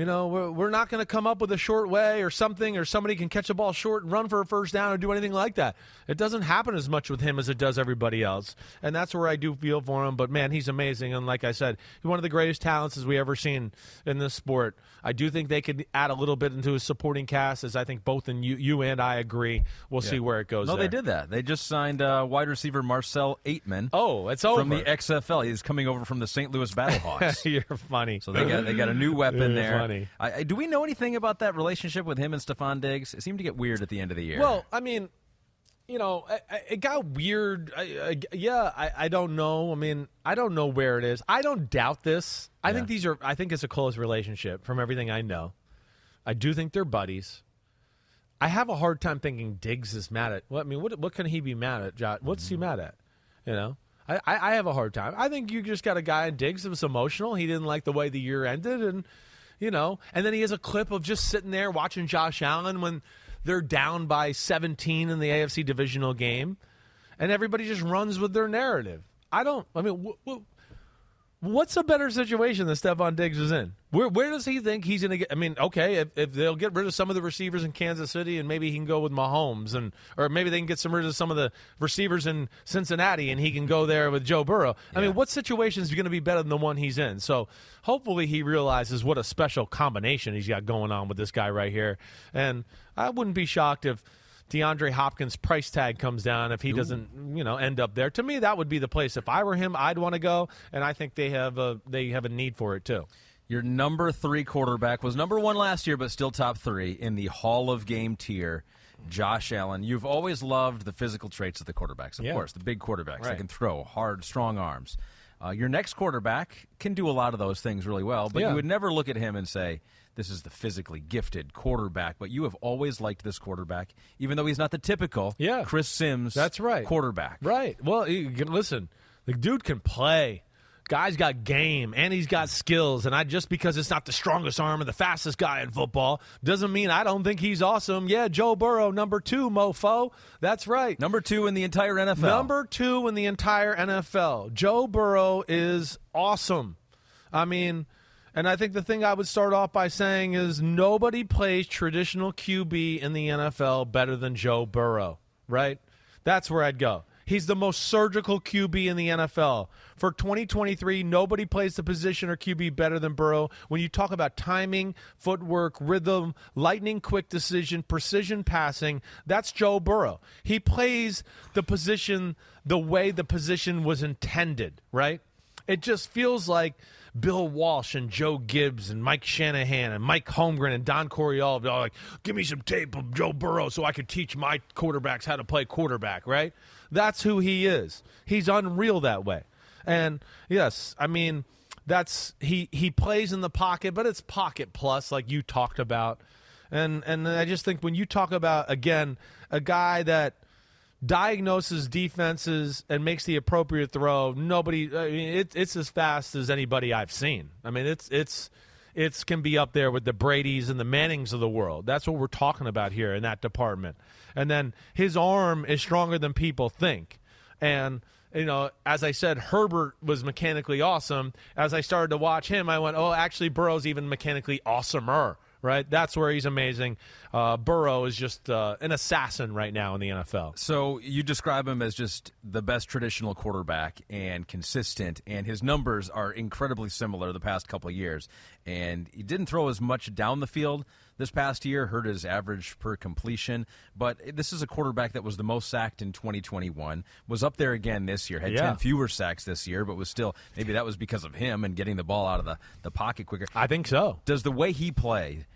You know, we're, we're not going to come up with a short way or something, or somebody can catch a ball short and run for a first down or do anything like that. It doesn't happen as much with him as it does everybody else. And that's where I do feel for him. But man, he's amazing. And like I said, he's one of the greatest talents as we ever seen in this sport. I do think they could add a little bit into his supporting cast, as I think both and you, you and I agree. We'll see where it goes. No, there. they did that. They just signed uh, wide receiver Marcell Ateman. Oh, it's over. from the XFL. He's coming over from the St. Louis Battlehawks. You're funny. So they got they got a new weapon there. funny. I, I, do we know anything about that relationship with him and Stefon Diggs? It seemed to get weird at the end of the year. Well, I mean, you know, I, I, it got weird. I, I, yeah, I, I don't know. I mean, I don't know where it is. I don't doubt this. I think these are. I think it's a close relationship from everything I know. I do think they're buddies. I have a hard time thinking Diggs is mad at. Well, I mean, what what can he be mad at? Josh? What's he mm-hmm. mad at? You know, I, I, I have a hard time. I think you just got a guy in Diggs that was emotional. He didn't like the way the year ended, and you know, and then he has a clip of just sitting there watching Josh Allen when they're down by 17 in the AFC divisional game, and everybody just runs with their narrative. I don't. I mean, wh- wh- what's a better situation than Stefon Diggs is in? Where where does he think he's going to get? I mean, okay, if, if they'll get rid of some of the receivers in Kansas City, and maybe he can go with Mahomes, and or maybe they can get some rid of some of the receivers in Cincinnati, and he can go there with Joe Burrow. I mean, what situation is going to be better than the one he's in? So hopefully he realizes what a special combination he's got going on with this guy right here, and I wouldn't be shocked if. DeAndre Hopkins' price tag comes down if he doesn't, you know, end up there. To me, that would be the place. If I were him, I'd want to go, and I think they have a they have a need for it too. Your number three quarterback was number one last year, but still top three in the Hall of Game tier. Josh Allen. You've always loved the physical traits of the quarterbacks, of Yeah. course, the big quarterbacks. Right. can throw hard, strong arms. Uh, your next quarterback can do a lot of those things really well, but Yeah. you would never look at him and say, this is the physically gifted quarterback. But you have always liked this quarterback, even though he's not the typical Yeah. Chris Sims That's right. quarterback. Right. Well, you can- listen, the dude can play. Guy's got game and he's got skills. And I just because it's not the strongest arm or the fastest guy in football doesn't mean I don't think he's awesome. Yeah, Joe Burrow, number two, mofo. That's right. Number two in the entire NFL. Number two in the entire NFL. Joe Burrow is awesome. I mean, and I think the thing I would start off by saying is nobody plays traditional QB in the NFL better than Joe Burrow, right? That's where I'd go. He's the most surgical QB in the NFL. For 2023, nobody plays the position or QB better than Burrow. When you talk about timing, footwork, rhythm, lightning quick decision, precision passing, that's Joe Burrow. He plays the position the way the position was intended, right? It just feels like Bill Walsh and Joe Gibbs and Mike Shanahan and Mike Holmgren and Don Coryell all like, give me some tape of Joe Burrow so I can teach my quarterbacks how to play quarterback, right? That's who he is. He's unreal that way. And yes, I mean, that's he he plays in the pocket, but it's pocket plus like you talked about. And and I just think when you talk about again a guy that diagnoses defenses and makes the appropriate throw. Nobody, I mean, it, it's as fast as anybody I've seen. I mean, it's it's it's can be up there with the Brady's and the Mannings of the world. That's what we're talking about here in that department. And then his arm is stronger than people think. And you know, as I said, Herbert was mechanically awesome. As I started to watch him, I went, "Oh, actually, Burrow's even mechanically awesomer." Right? That's where he's amazing. Uh, Burrow is just uh, an assassin right now in the NFL. So you describe him as just the best traditional quarterback and consistent, and his numbers are incredibly similar the past couple years. And he didn't throw as much down the field this past year, hurt his average per completion. But this is a quarterback that was the most sacked in 2021, was up there again this year, had Yeah. 10 fewer sacks this year, but was still, maybe that was because of him and getting the ball out of the, the pocket quicker. I think so. Does the way he played,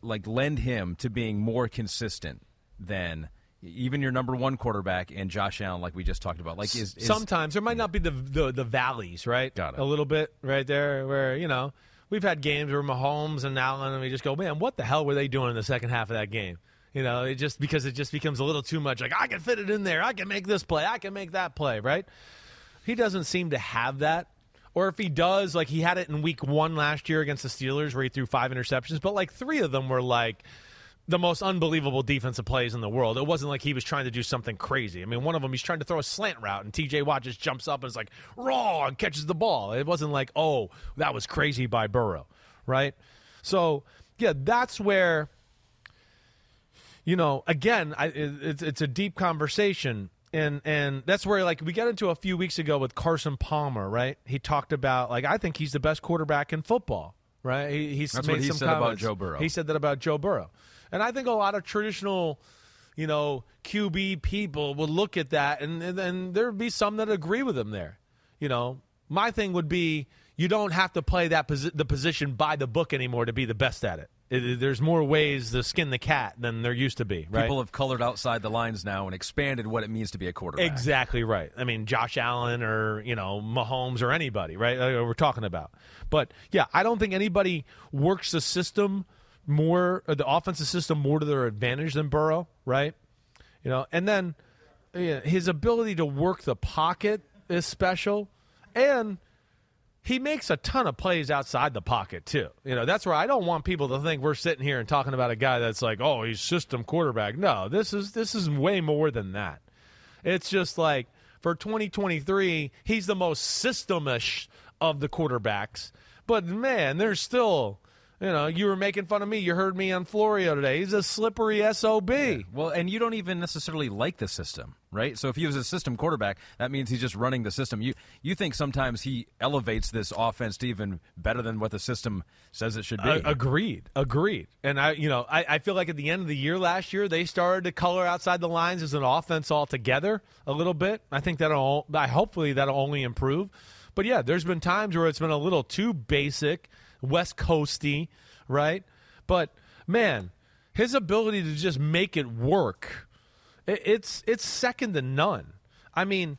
like, lend him to being more consistent than even your number one quarterback and Josh Allen, like we just talked about? Like, is, is Sometimes there might not be the, the the valleys, right? Got it. A little bit right there, where you know we've had games where Mahomes and Allen, and we just go, man, what the hell were they doing in the second half of that game? You know, it just because it just becomes a little too much. Like I can fit it in there, I can make this play, I can make that play, right? He doesn't seem to have that. Or if he does, like he had it in week one last year against the Steelers where he threw five interceptions, but like three of them were like the most unbelievable defensive plays in the world. It wasn't like he was trying to do something crazy. I mean, one of them he's trying to throw a slant route, and TJ Watt just jumps up and is like raw and catches the ball. It wasn't like, oh, that was crazy by Burrow, right? So yeah, that's where you know, again, I, it, it's it's a deep conversation, and and that's where like we got into a few weeks ago with Carson Palmer, right? He talked about like I think he's the best quarterback in football, right? He, he's That's made what he some said about. Joe Burrow. He said that about Joe Burrow, and I think a lot of traditional, you know, QB people would look at that, and and, and there'd be some that agree with him there. You know, my thing would be you don't have to play that posi- the position by the book anymore to be the best at it. There's more ways to skin the cat than there used to be. Right? people have colored outside the lines now and expanded what it means to be a quarterback? Exactly right. I mean, Josh Allen or you know Mahomes or anybody, right? Uh, we're talking about. But yeah, I don't think anybody works the system more, uh, the offensive system more to their advantage than Burrow, right? You know, and then his ability to work the pocket is special, and he makes a ton of plays outside the pocket too. You know, that's where I don't want people to think we're sitting here and talking about a guy that's like, oh, he's system quarterback. No, this is this is way more than that. It's just like for 2023, he's the most systemish of the quarterbacks. But man, there's still, you know, you were making fun of me. You heard me on Florio today. He's a slippery sob. Well, and you don't even necessarily like the system, right? So if he was a system quarterback, that means he's just running the system. You you think sometimes he elevates this offense to even better than what the system says it should be. Uh, agreed, agreed. And I, you know, I, I feel like at the end of the year last year they started to color outside the lines as an offense altogether a little bit. I think that'll, I hopefully that'll only improve. But yeah, there's been times where it's been a little too basic, West Coasty, right? But man, his ability to just make it work, it's it's second to none. I mean,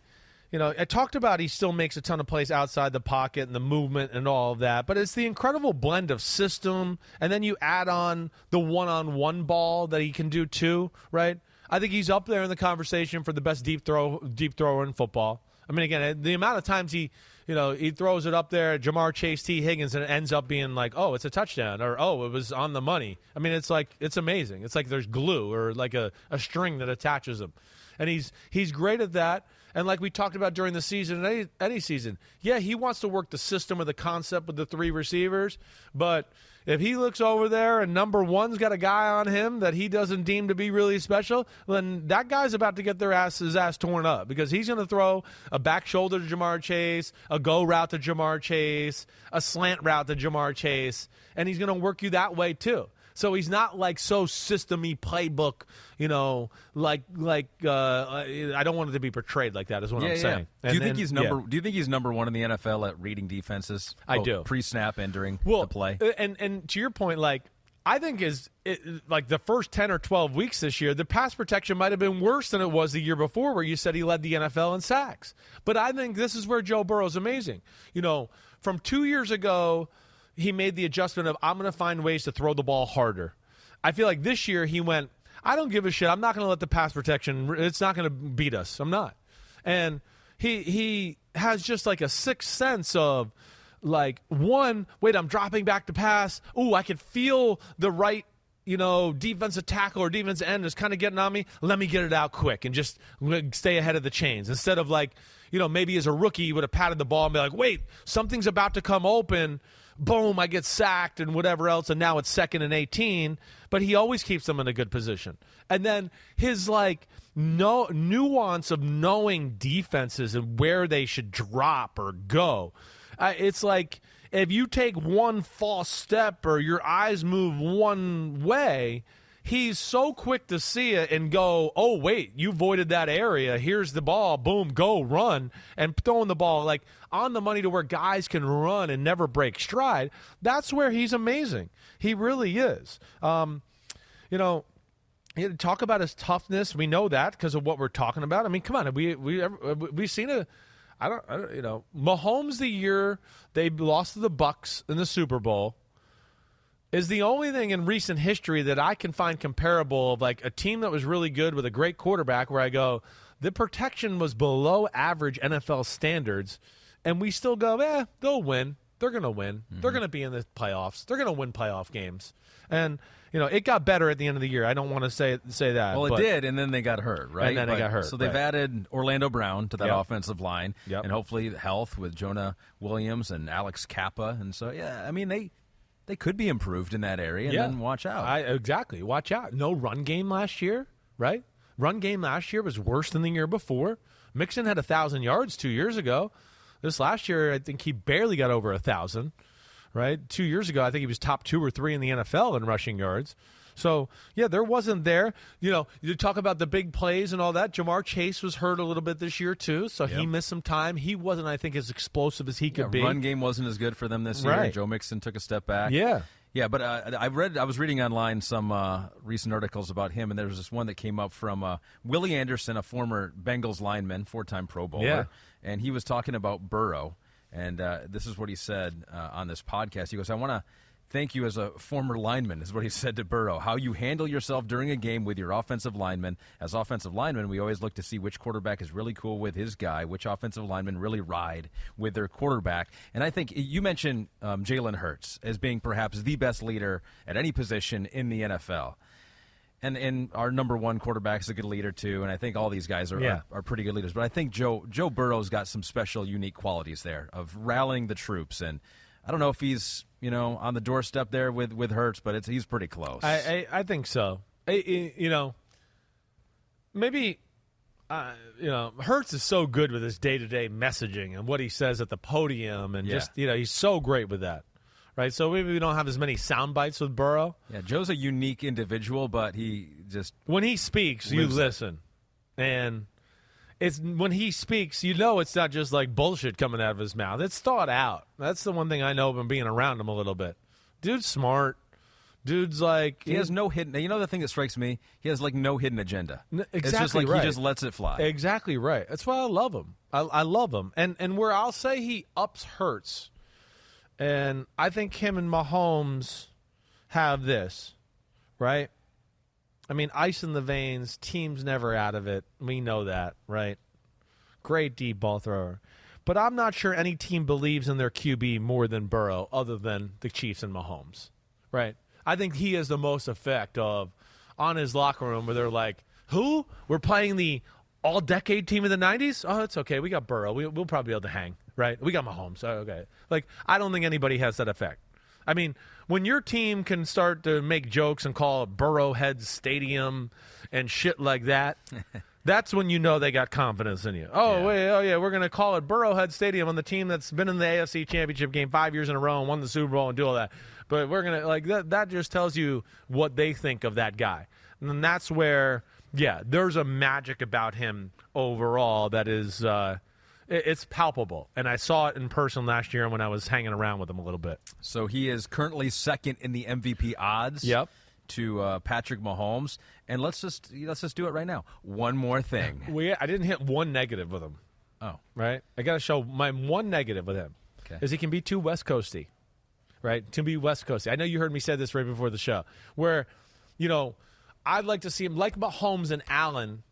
you know, I talked about he still makes a ton of plays outside the pocket and the movement and all of that, but it's the incredible blend of system, and then you add on the one-on-one ball that he can do too, right? I think he's up there in the conversation for the best deep throw deep thrower in football. I mean, again, the amount of times he, you know, he throws it up there, Ja'Marr Chase, Tee Higgins, and it ends up being like, oh, it's a touchdown, or oh, it was on the money. I mean, it's like it's amazing. It's like there's glue or like a, a string that attaches him, and he's he's great at that. And like we talked about during the season, any any season, yeah, he wants to work the system or the concept with the three receivers, but if he looks over there and number one's got a guy on him that he doesn't deem to be really special, then that guy's about to get their ass his ass torn up because he's going to throw a back shoulder to Ja'Marr Chase, a go route to Ja'Marr Chase, a slant route to Ja'Marr Chase, and he's going to work you that way too. So he's not like so systemy playbook, you know, like like uh, I don't want it to be portrayed like that. Is what yeah, I'm yeah. saying. Do And you think then- he's number? yeah. Do you think he's number one in the NFL at reading defenses? I both do. pre-snap and during well, the play. uh, And and to your point, like I think is it, like the first ten or twelve weeks this year, the pass protection might have been worse than it was the year before, where you said he led the NFL in sacks. But I think this is where Joe Burrow's amazing. You know, from two years ago, he made the adjustment of I'm going to find ways to throw the ball harder. I feel like this year he went. I don't give a shit. I'm not going to let the pass protection. It's not going to beat us. I'm not. And he he has just like a sixth sense of like one wait i'm dropping back to pass ooh i can feel the right you know defensive tackle or defensive end is kind of getting on me let me get it out quick and just stay ahead of the chains instead of like you know maybe as a rookie you would have patted the ball and be like wait something's about to come open boom, I get sacked and whatever else, and now it's second and 18. But he always keeps them in a good position. And then his like no nuance of knowing defenses and where they should drop or go. Uh, it's like if you take one false step or your eyes move one way, he's so quick to see it and go, oh, wait, you voided that area. Here's the ball. Boom, go, run. And throwing the ball like on the money to where guys can run and never break stride. That's where he's amazing. He really is. Um, you know, talk about his toughness. We know that because of what we're talking about. I mean, come on, we we we've seen a. I don't, I don't, you know, Mahomes the year they lost to the Bucs in the Super Bowl is the only thing in recent history that I can find comparable of like a team that was really good with a great quarterback where I go, the protection was below average NFL standards, and we still go, eh, they'll win. They're going to win. Mm-hmm. They're going to be in the playoffs. They're going to win playoff games. And you know, it got better at the end of the year. I don't want to say say that. Well, it did, and then they got hurt, right? And then but, they got hurt. So they've right. added Orlando Brown to that yep. offensive line, yep. and hopefully the health with Jonah Williams and Alex Cappa, and so yeah, I mean they they could be improved in that area. And yeah. then watch out. I, exactly, watch out. No run game last year, right? Run game last year was worse than the year before. Mixon had a thousand yards two years ago. This last year, I think he barely got over a thousand. Right, two years ago, I think he was top two or three in the NFL in rushing yards. So yeah, there wasn't there. You know, you talk about the big plays and all that. Ja'Marr Chase was hurt a little bit this year too, so yep. he missed some time. He wasn't, I think, as explosive as he could yeah, be. Run game wasn't as good for them this year. Joe Mixon took a step back. Yeah. Yeah, but uh, I read, I was reading online some uh, recent articles about him, and there was this one that came up from uh, Willie Anderson, a former Bengals lineman, four-time Pro Bowler, yeah. and he was talking about Burrow, and uh, this is what he said uh, on this podcast. He goes, "I want to." Thank you as a former lineman, is what he said to Burrow. How you handle yourself during a game with your offensive lineman. As offensive linemen, we always look to see which quarterback is really cool with his guy, which offensive linemen really ride with their quarterback. And I think you mentioned um, Jalen Hurts as being perhaps the best leader at any position in the NFL. And, and our number one quarterback is a good leader too, and I think all these guys are, yeah. are, are pretty good leaders. But I think Joe Joe Burrow's got some special, unique qualities there of rallying the troops and I don't know if he's you know on the doorstep there with with Hurts, but it's he's pretty close. I I, I think so. I, you know, maybe uh, you know Hurts is so good with his day to day messaging and what he says at the podium, and Yeah. just you know he's so great with that. Right, so maybe we don't have as many sound bites with Burrow. yeah, Joe's a unique individual, but he just When he speaks, you Lives it. listen, and it's when he speaks, you know it's not just like bullshit coming out of his mouth. It's thought out. That's the one thing I know from being around him a little bit. Dude's smart. Dude's like he has no hidden. You know the thing that strikes me, he has like no hidden agenda. N- It's just exactly like right. he just lets it fly. Exactly right. That's why I love him. I, I love him. And and where I'll say he ups Hurts, and I think him and Mahomes have this, right? I mean, ice in the veins. Team's never out of it. We know that, right? Great deep ball thrower. But I'm not sure any team believes in their QB more than Burrow, other than the Chiefs and Mahomes, right? I think he has the most effect of on his locker room where they're like, "Who? We're playing the all-decade team of the '90s? Oh, it's okay. We got Burrow. We, we'll probably be able to hang, right? We got Mahomes. Oh, okay. Like, I don't think anybody has that effect. I mean, when your team can start to make jokes and call it Burrowhead Stadium and shit like that, that's when you know they got confidence in you. Oh, Yeah. wait, oh yeah, we're going to call it Burrowhead Stadium on the team that's been in the AFC Championship game five years in a row and won the Super Bowl and do all that. But we're going to like that. That just tells you what they think of that guy, and then that's where, yeah, there's a magic about him overall that is. Uh, it's palpable, and I saw it in person last year when I was hanging around with him a little bit. So he is currently second in the MVP odds. Yep. To uh, Patrick Mahomes, and let's just let's just do it right now. One more thing. We I didn't hit one negative with him. Oh, right? I got to show my one negative with him Okay. is he can be too West Coasty, right? To be West Coasty. I know you heard me say this right before the show, where, you know, I'd like to see him like Mahomes and Allen.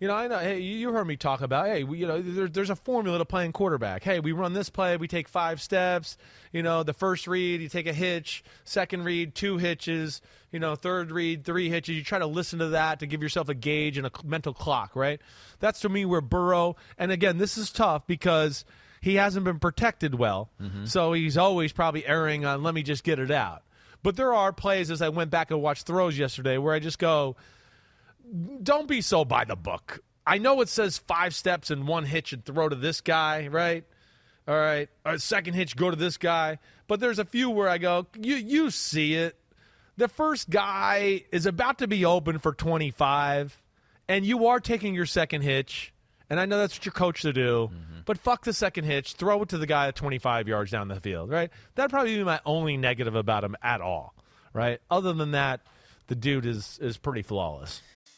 You know, I know. Hey, you you heard me talk about. Hey, we, you know, there, there's a formula to playing quarterback. Hey, we run this play. We take five steps. You know, the first read, you take a hitch. Second read, two hitches. You know, third read, three hitches. You try to listen to that to give yourself a gauge and a mental clock. Right. That's to me where Burrow. And again, this is tough because he hasn't been protected well. Mm-hmm. So he's always probably erring on let me just get it out. But there are plays as I went back and watched throws yesterday where I just go, don't be so by the book. I know it says five steps and one hitch and throw to this guy, right? All right. A second hitch, go to this guy. But there's a few where I go, you you see it. The first guy is about to be open for 25, and you are taking your second hitch. And I know that's what your coach to do, mm-hmm. but fuck the second hitch. Throw it to the guy at 25 yards down the field, right? That'd probably be my only negative about him at all, right? Other than that, the dude is is pretty flawless.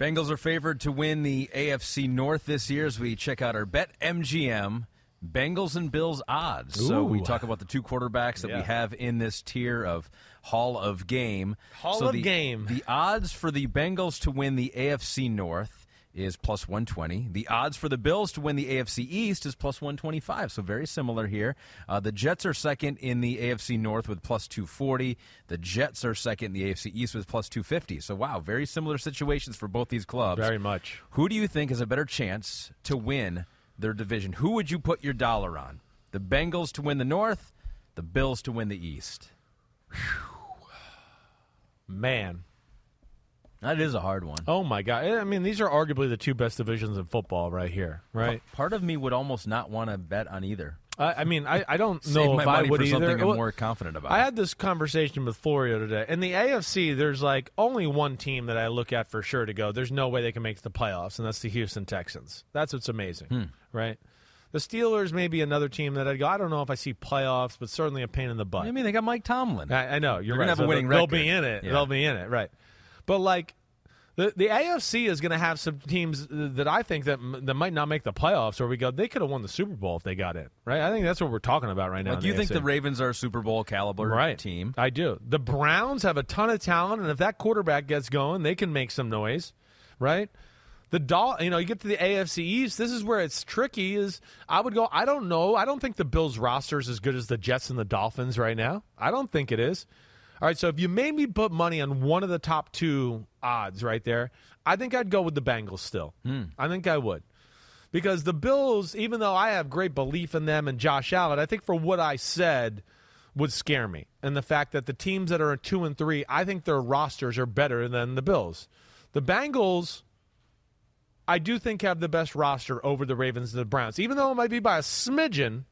Bengals are favored to win the AFC North this year as we check out our Bet MGM Bengals and Bills odds. So we talk about the two quarterbacks that we have in this tier of Hall of Game. Hall so of the, Game. The odds for the Bengals to win the AFC North is plus 120. The odds for the Bills to win the AFC East is plus 125. So very similar here. Uh, the Jets are second in the AFC North with plus 240. The Jets are second in the AFC East with plus 250. So wow, very similar situations for both these clubs. Very much. Who do you think has a better chance to win their division? Who would you put your dollar on? The Bengals to win the North, the Bills to win the East. Man. That is a hard one. Oh my god. I mean, these are arguably the two best divisions in football right here, right? Part of me would almost not want to bet on either. I, I mean, I, I don't know my if I money would for either. something I'm more confident about. I had this conversation with Florio today. In the AFC, there's like only one team that I look at for sure to go. There's no way they can make the playoffs, and that's the Houston Texans. That's what's amazing, Hmm. right? The Steelers may be another team that I'd go. I don't know if I see playoffs, but certainly a pain in the butt. I mean, they got Mike Tomlin. I, I know you're They're right. gonna have a So winning they'll, they'll be in it. Yeah. They'll be in it, right? But like the the AFC is going to have some teams that I think that that might not make the playoffs, or we go they could have won the Super Bowl if they got in, right? I think that's what we're talking about right now. Like you think AFC. the Ravens are a Super Bowl caliber right team? I do. The Browns have a ton of talent, and if that quarterback gets going, they can make some noise, right? The Dol- you know, you get to the AFC East. This is where it's tricky. Is I would go. I don't know. I don't think the Bills roster is as good as the Jets and the Dolphins right now. I don't think it is. All right. So if you made me put money on one of the top two odds right there, I think I'd go with the Bengals still. Hmm. I think I would because the Bills, even though I have great belief in them and Josh Allen, I think for what I said would scare me. And the fact that the teams that are at two and three, I think their rosters are better than the Bills. The Bengals, I do think have the best roster over the Ravens and the Browns, even though it might be by a smidgen.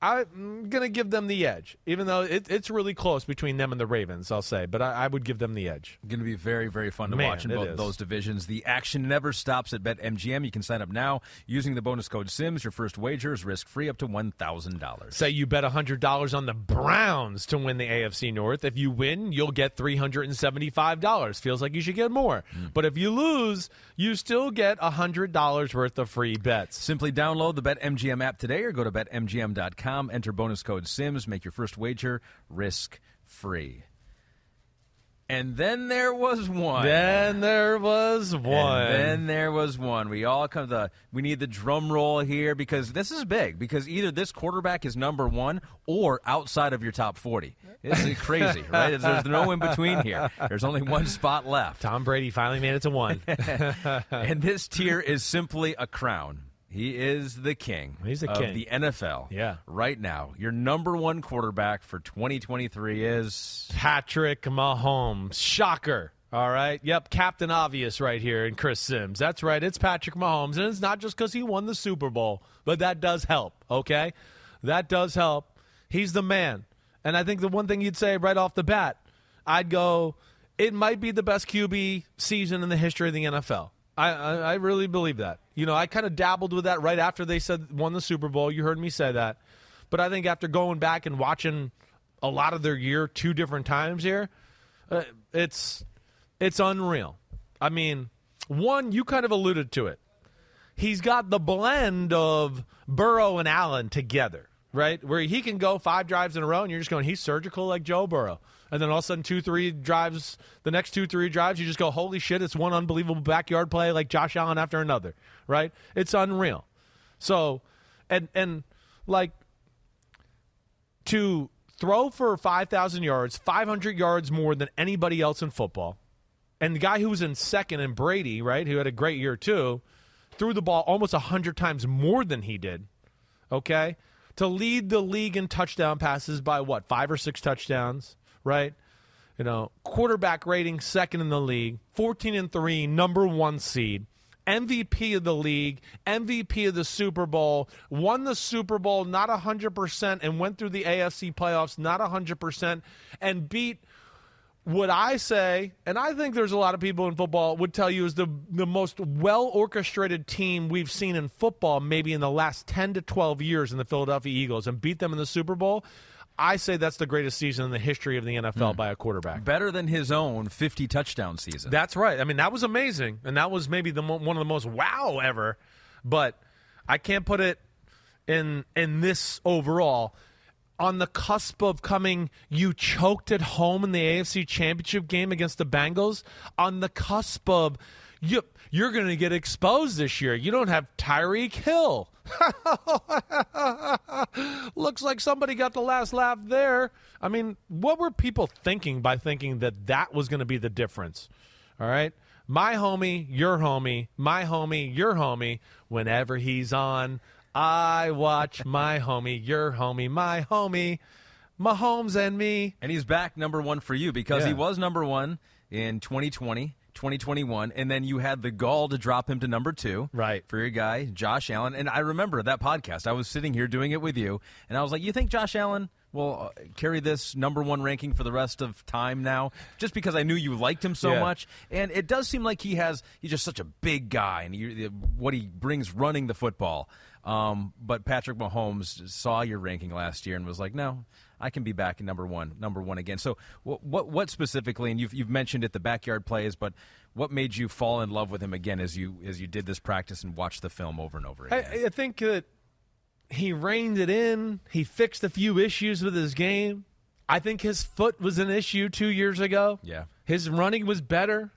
I'm going to give them the edge, even though it, it's really close between them and the Ravens, I'll say. But I, I would give them the edge. Going to be very, very fun to Man, watch in both is. those divisions. The action never stops at BetMGM. You can sign up now using the bonus code SIMS. Your first wager is risk free up to $1,000. Say you bet $100 on the Browns to win the AFC North. If you win, you'll get $375. Feels like you should get more. Hmm. But if you lose, you still get $100 worth of free bets. Simply download the BetMGM app today or go to BetMGM.com. Enter bonus code SIMS. Make your first wager risk free. And then there was one. Then there was one. And then there was one. We all come to. We need the drum roll here because this is big. Because either this quarterback is number one or outside of your top forty. This is crazy, right? There's no in between here. There's only one spot left. Tom Brady finally made it to one. and this tier is simply a crown. He is the king. He's the of king. the NFL. Yeah. Right now, your number one quarterback for 2023 is Patrick Mahomes. Shocker. All right. Yep. Captain Obvious right here in Chris Sims. That's right. It's Patrick Mahomes. And it's not just because he won the Super Bowl, but that does help. Okay. That does help. He's the man. And I think the one thing you'd say right off the bat, I'd go, it might be the best QB season in the history of the NFL. I, I, really believe that. You know, I kind of dabbled with that right after they said won the Super Bowl. You heard me say that. But I think after going back and watching a lot of their year two different times here, uh, it's it's unreal. I mean, one you kind of alluded to it. He's got the blend of Burrow and Allen together, right? Where he can go five drives in a row, and you're just going, he's surgical like Joe Burrow. And then all of a sudden, two, three drives, the next two, three drives, you just go, holy shit, it's one unbelievable backyard play like Josh Allen after another, right? It's unreal. So, and, and like, to throw for 5,000 yards, 500 yards more than anybody else in football. And the guy who was in second and Brady, right, who had a great year too, threw the ball almost 100 times more than he did. Okay? To lead the league in touchdown passes by what, five or six touchdowns, right? You know, quarterback rating second in the league, 14 and 3, number one seed. MVP of the league, MVP of the Super Bowl, won the Super Bowl not 100% and went through the AFC playoffs not 100% and beat what I say, and I think there's a lot of people in football would tell you is the the most well orchestrated team we've seen in football maybe in the last 10 to 12 years in the Philadelphia Eagles and beat them in the Super Bowl. I say that's the greatest season in the history of the NFL hmm. by a quarterback. better than his own 50 touchdown season. That's right. I mean, that was amazing, and that was maybe the mo- one of the most wow ever. But I can't put it in in this overall. On the cusp of coming, you choked at home in the AFC Championship game against the Bengals. On the cusp of you, you're going to get exposed this year. You don't have Tyreek Hill. Looks like somebody got the last laugh there. I mean, what were people thinking by thinking that that was going to be the difference? All right. My homie, your homie, my homie, your homie, whenever he's on, I watch my homie, your homie, my homie, Mahomes and me. And he's back number one for you because he was number one in 2020, 2021, and then you had the gall to drop him to number two. Right. For your guy, Josh Allen. And I remember that podcast. I was sitting here doing it with you, and I was like, You think Josh Allen will uh, carry this number one ranking for the rest of time now? Just because I knew you liked him so Yeah. much. And it does seem like he has, he's just such a big guy, and he, what he brings running the football. Um, but Patrick Mahomes saw your ranking last year and was like, no, I can be back in number one, number one again. So, what, what, what specifically? And you've you've mentioned it, the backyard plays, but what made you fall in love with him again as you as you did this practice and watched the film over and over again? I, I think that he reined it in. He fixed a few issues with his game. I think his foot was an issue two years ago. Yeah. His running was better.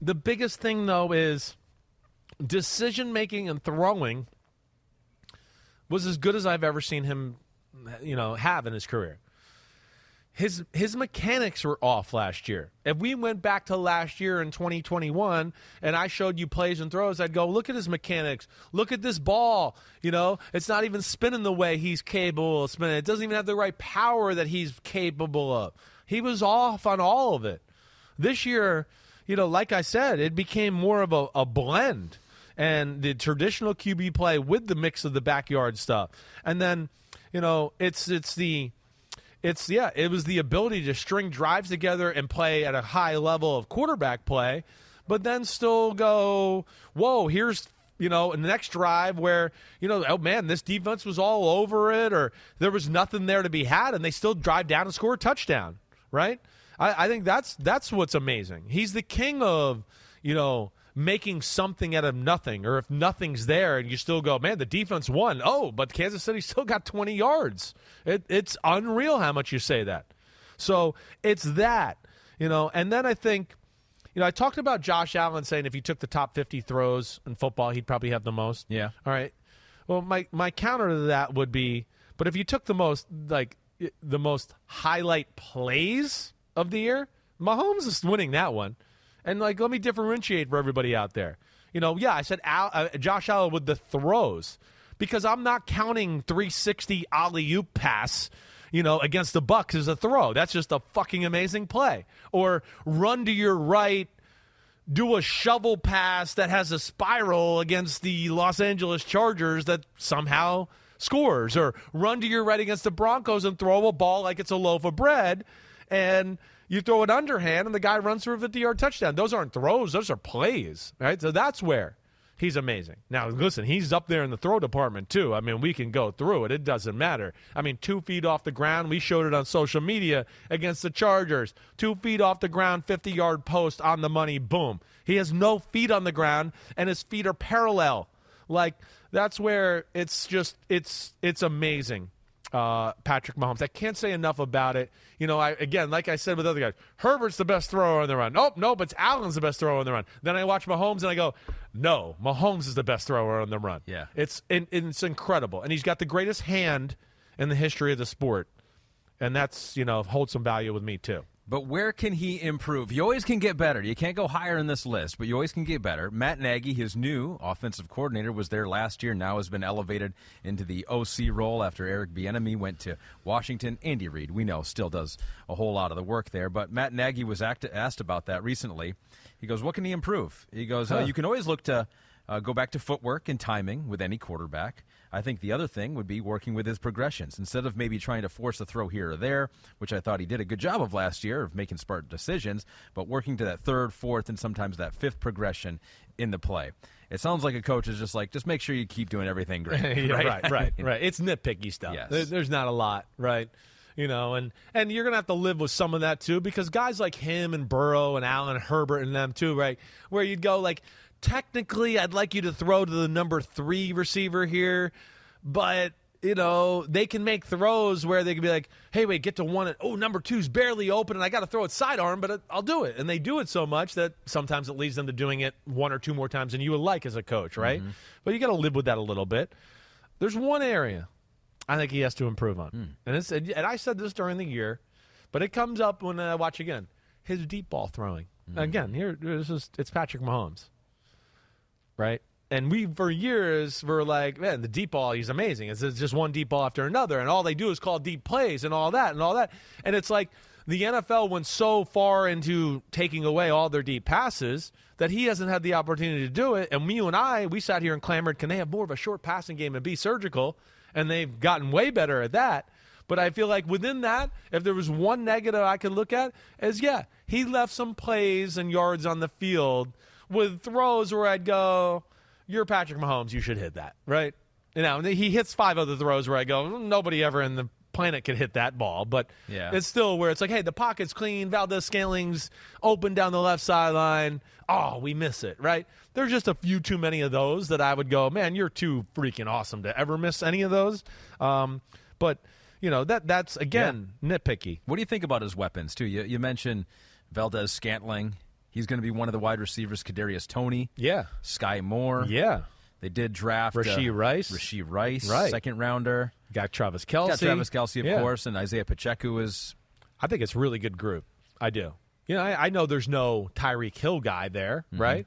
The biggest thing, though, is decision making and throwing was as good as I've ever seen him, you know, have in his career. His his mechanics were off last year. If we went back to last year in 2021 and I showed you plays and throws, I'd go, look at his mechanics. Look at this ball. You know, it's not even spinning the way he's capable of spinning. It doesn't even have the right power that he's capable of. He was off on all of it. This year, you know, like I said, it became more of a, a blend and the traditional QB play with the mix of the backyard stuff. And then, you know, it's it's the it's yeah, it was the ability to string drives together and play at a high level of quarterback play, but then still go, whoa, here's you know, in the next drive where, you know, oh man, this defense was all over it or there was nothing there to be had and they still drive down and score a touchdown, right? I, I think that's that's what's amazing. He's the king of, you know, making something out of nothing, or if nothing's there and you still go, man, the defense won. Oh, but Kansas City still got 20 yards. It, it's unreal how much you say that. So it's that. You know, and then I think, you know, I talked about Josh Allen saying if he took the top 50 throws in football, he'd probably have the most. Yeah. All right. Well, my my counter to that would be, but if you took the most like the most highlight plays of the year, Mahomes is winning that one. And like, let me differentiate for everybody out there. You know, yeah, I said Al, uh, Josh Allen with the throws because I'm not counting 360 alley oop pass. You know, against the Bucs as a throw. That's just a fucking amazing play. Or run to your right, do a shovel pass that has a spiral against the Los Angeles Chargers that somehow scores, or run to your right against the Broncos and throw a ball like it's a loaf of bread, and you throw it underhand and the guy runs for a 50 yard touchdown. Those aren't throws, those are plays, right? So that's where he's amazing. Now, listen, he's up there in the throw department, too. I mean, we can go through it, it doesn't matter. I mean, two feet off the ground, we showed it on social media against the Chargers. Two feet off the ground, 50 yard post on the money, boom. He has no feet on the ground, and his feet are parallel. Like, that's where it's just, it's, it's amazing uh, Patrick Mahomes. I can't say enough about it. You know, I again, like I said with other guys, Herbert's the best thrower on the run. Nope, nope, it's Allen's the best thrower on the run. Then I watch Mahomes and I go, no, Mahomes is the best thrower on the run. Yeah. it's and it's incredible, and he's got the greatest hand in the history of the sport, and that's you know holds some value with me too. But where can he improve? You always can get better. You can't go higher in this list, but you always can get better. Matt Nagy, his new offensive coordinator, was there last year. Now has been elevated into the OC role after Eric Bieniemy went to Washington. Andy Reid, we know, still does a whole lot of the work there. But Matt Nagy was act- asked about that recently. He goes, "What can he improve?" He goes, uh, "You can always look to." Uh, go back to footwork and timing with any quarterback. I think the other thing would be working with his progressions instead of maybe trying to force a throw here or there, which I thought he did a good job of last year of making smart decisions, but working to that third, fourth, and sometimes that fifth progression in the play. It sounds like a coach is just like, just make sure you keep doing everything great. Yeah, right, right, right. It's nitpicky stuff. Yes. There's not a lot, right? You know, and and you're gonna have to live with some of that too, because guys like him and Burrow and Allen Herbert and them too, right? Where you'd go like, technically, I'd like you to throw to the number three receiver here, but you know they can make throws where they can be like, hey, wait, get to one, and oh, number two's barely open, and I got to throw it sidearm, but I'll do it, and they do it so much that sometimes it leads them to doing it one or two more times than you would like as a coach, right? Mm-hmm. But you got to live with that a little bit. There's one area I think he has to improve on, mm. and it's and I said this during the year, but it comes up when I watch again his deep ball throwing. Mm-hmm. Again, here this is it's Patrick Mahomes, right? And we for years were like, man, the deep ball he's amazing. It's just one deep ball after another, and all they do is call deep plays and all that and all that, and it's like the NFL went so far into taking away all their deep passes that he hasn't had the opportunity to do it. And you and I, we sat here and clamored, can they have more of a short passing game and be surgical? And they've gotten way better at that. But I feel like within that, if there was one negative I could look at, is yeah, he left some plays and yards on the field with throws where I'd go, you're Patrick Mahomes, you should hit that, right? You know, he hits five other throws where I go, nobody ever in the planet could hit that ball. But Yeah. it's still where it's like, hey, the pocket's clean, Valdes-Scantling's open down the left sideline. Oh, we miss it, right? There's just a few too many of those that I would go, man, you're too freaking awesome to ever miss any of those. Um, but you know that that's again nitpicky. What do you think about his weapons too? You, you mentioned Valdes-Scantling. He's going to be one of the wide receivers. Kadarius Toney. Yeah. Sky Moore. Yeah. They did draft Rasheed uh, Rice. Rasheed Rice. Right. Second rounder. Got Travis Kelce. Got Travis Kelce, of Yeah. course, and Isaiah Pacheco is. I think it's a really good group. I do. You know, I, I know there's no Tyreek Hill guy there, Mm-hmm. right?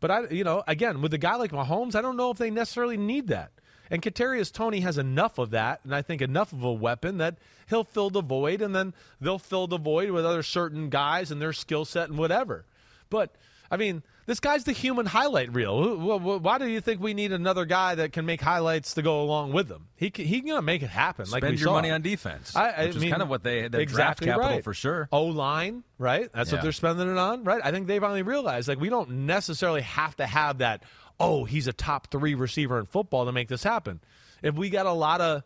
But I, you know, again, with a guy like Mahomes, I don't know if they necessarily need that. And Kadarius Toney has enough of that, and I think enough of a weapon that he'll fill the void, and then they'll fill the void with other certain guys and their skill set and whatever. But I mean, this guy's the human highlight reel. Wh- wh- wh- Why do you think we need another guy that can make highlights to go along with him? He can, he's gonna make it happen. like Spend we your saw. money on defense, I, I which is mean, kind of what they their exactly draft capital right. for sure. O line, right? That's what they're spending it on, right? I think they finally realized like we don't necessarily have to have that. Oh, he's a top three receiver in football to make this happen. If we got a lot of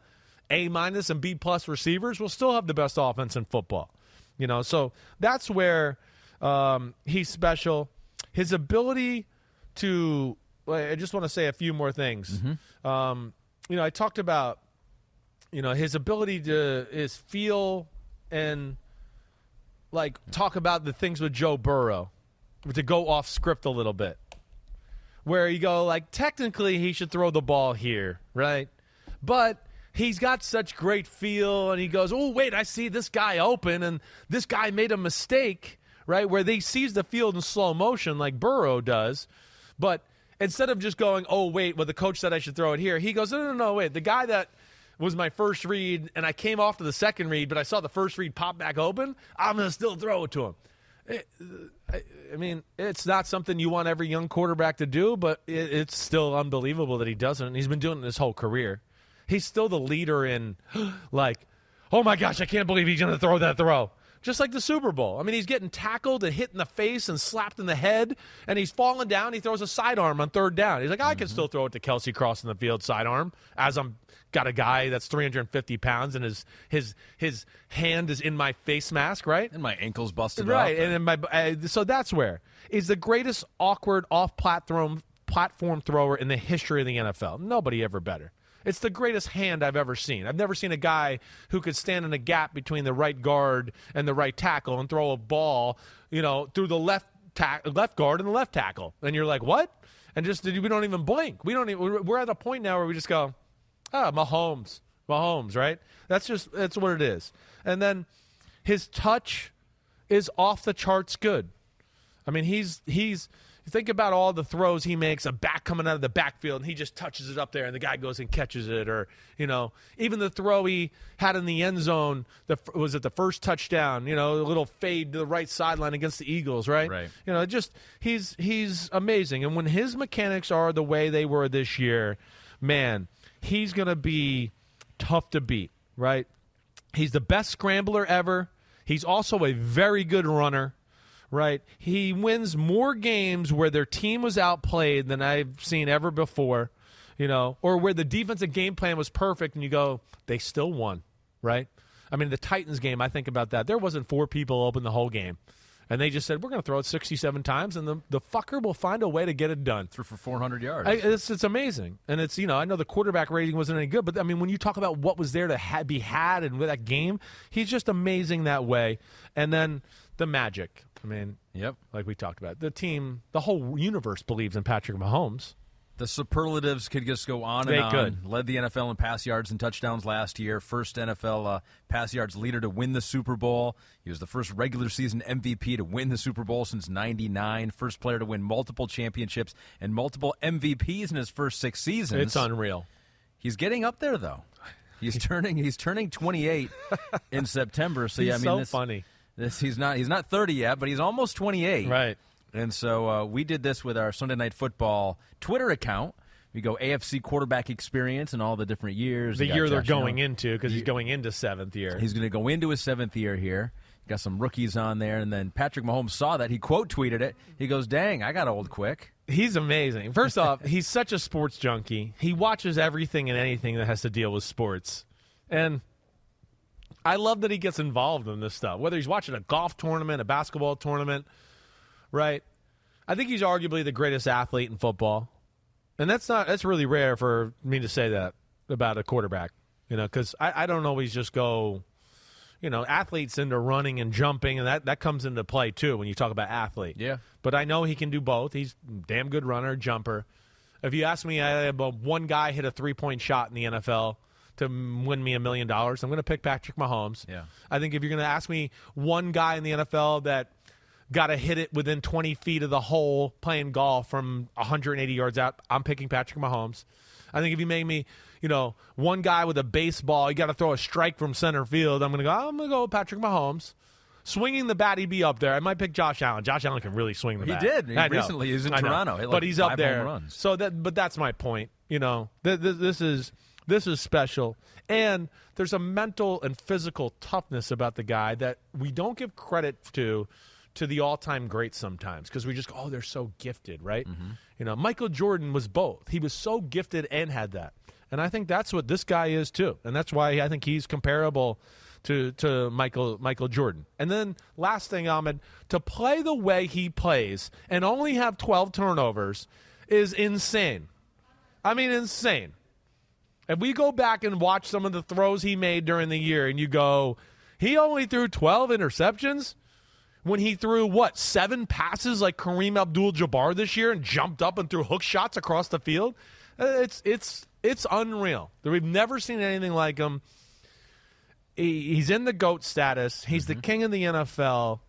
A minus and B plus receivers, we'll still have the best offense in football. You know, so that's where um, he's special. His ability to. I just want to say a few more things. Um, you know, I talked about you know his ability to his feel and like talk about the things with Joe Burrow to go off script a little bit. Where you go like technically he should throw the ball here, right? But he's got such great feel and he goes, "Oh, wait, I see this guy open and this guy made a mistake." Right? Where they sees the field in slow motion like Burrow does. But instead of just going, "Oh, wait, well the coach said I should throw it here." He goes, "No, no, no, wait. The guy that was my first read, and I came off to the second read, but I saw the first read pop back open. I'm going to still throw it to him. I, mean, it's not something you want every young quarterback to do, but it, it's still unbelievable that he doesn't. And he's been doing it his whole career. He's still the leader in, like, oh my gosh, I can't believe he's going to throw that throw. Just like the Super Bowl. I mean, he's getting tackled and hit in the face and slapped in the head, and he's falling down. He throws a sidearm on third down. He's like, I can mm-hmm. still throw it to Kelce crossing the field sidearm as I'm got a guy that's 350 pounds and his his his hand is in my face mask, right? And my ankles busted right, up. and my uh, so that's where is the greatest awkward off platform platform thrower in the history of the NFL. Nobody ever better. It's the greatest hand I've ever seen. I've never seen a guy who could stand in a gap between the right guard and the right tackle and throw a ball, you know, through the left ta- left guard and the left tackle. And you're like, what? And just we don't even blink. We don't even. We're at a point now where we just go, Ah, Mahomes. Mahomes, right? That's just that's what it is. And then his touch is off the charts good. I mean, he's he's think about all the throws he makes, a back coming out of the backfield, and he just touches it up there, and the guy goes and catches it, or you know, even the throw he had in the end zone, the was it the first touchdown? You know, a little fade to the right sideline against the Eagles, right? Right. You know, just he's he's amazing, and when his mechanics are the way they were this year, man he's going to be tough to beat, right? He's the best scrambler ever. He's also a very good runner, right? He wins more games where their team was outplayed than I've seen ever before, you know, or where the defensive game plan was perfect and you go, they still won, right? I mean, the Titans game, I think about that. There wasn't four people open the whole game and they just said we're going to throw it 67 times, and the the fucker will find a way to get it done. Threw for 400 yards. I, it's it's amazing, and it's you know I know the quarterback rating wasn't any good, but I mean when you talk about what was there to ha- be had and with that game, he's just amazing that way. And then the magic. I mean, yep, like we talked about, the team, the whole universe believes in Patrick Mahomes. The superlatives could just go on and on. Could. Led the NFL in pass yards and touchdowns last year. First NFL uh, pass yards leader to win the Super Bowl. He was the first regular season MVP to win the Super Bowl since '99. First player to win multiple championships and multiple MVPs in his first six seasons. It's unreal. He's getting up there though. He's turning. He's turning 28 in September. So yeah, I mean, so this, funny. This he's not. He's not 30 yet, but he's almost 28. Right. And so uh, we did this with our Sunday Night Football Twitter account. We go AFC quarterback experience and all the different years. The year they're going into because he's going into seventh year. He's going to go into his seventh year here. Got some rookies on there, and then Patrick Mahomes saw that. He quote tweeted it. He goes, "Dang, I got old quick." He's amazing. First off, he's such a sports junkie. He watches everything and anything that has to deal with sports, and I love that he gets involved in this stuff. Whether he's watching a golf tournament, a basketball tournament, right? I think he's arguably the greatest athlete in football, and that's not that's really rare for me to say that about a quarterback. You know, because I, I don't always just go, you know, athletes into running and jumping, and that that comes into play too when you talk about athlete. Yeah, but I know he can do both. He's damn good runner, jumper. If you ask me, I have one guy hit a three point shot in the NFL to win me a million dollars. I'm going to pick Patrick Mahomes. Yeah. I think if you're going to ask me one guy in the NFL that got to hit it within 20 feet of the hole playing golf from 180 yards out. I'm picking Patrick Mahomes. I think if you make me, you know, one guy with a baseball, you got to throw a strike from center field. I'm going to go. I'm going to go with Patrick Mahomes. Swinging the bat, he'd be up there. I might pick Josh Allen. Josh Allen can really swing the he bat. He did. He I recently, he was in I Toronto, like but he's up there. So that, but that's my point. You know, th- th- this is this is special, and there's a mental and physical toughness about the guy that we don't give credit to to the all-time greats sometimes because we just go, oh, they're so gifted, right? Mm-hmm. You know, Michael Jordan was both. He was so gifted and had that, and I think that's what this guy is too, and that's why I think he's comparable to to Michael Michael Jordan. And then last thing, Ahmed, to play the way he plays and only have 12 turnovers is insane. I mean, insane. If we go back and watch some of the throws he made during the year, and you go, he only threw 12 interceptions when he threw what seven passes like Kareem Abdul-Jabbar this year and jumped up and threw hook shots across the field. Uh, It's it's it's unreal. We've never seen anything like him. He, he's in the goat status. He's the king of the NFL.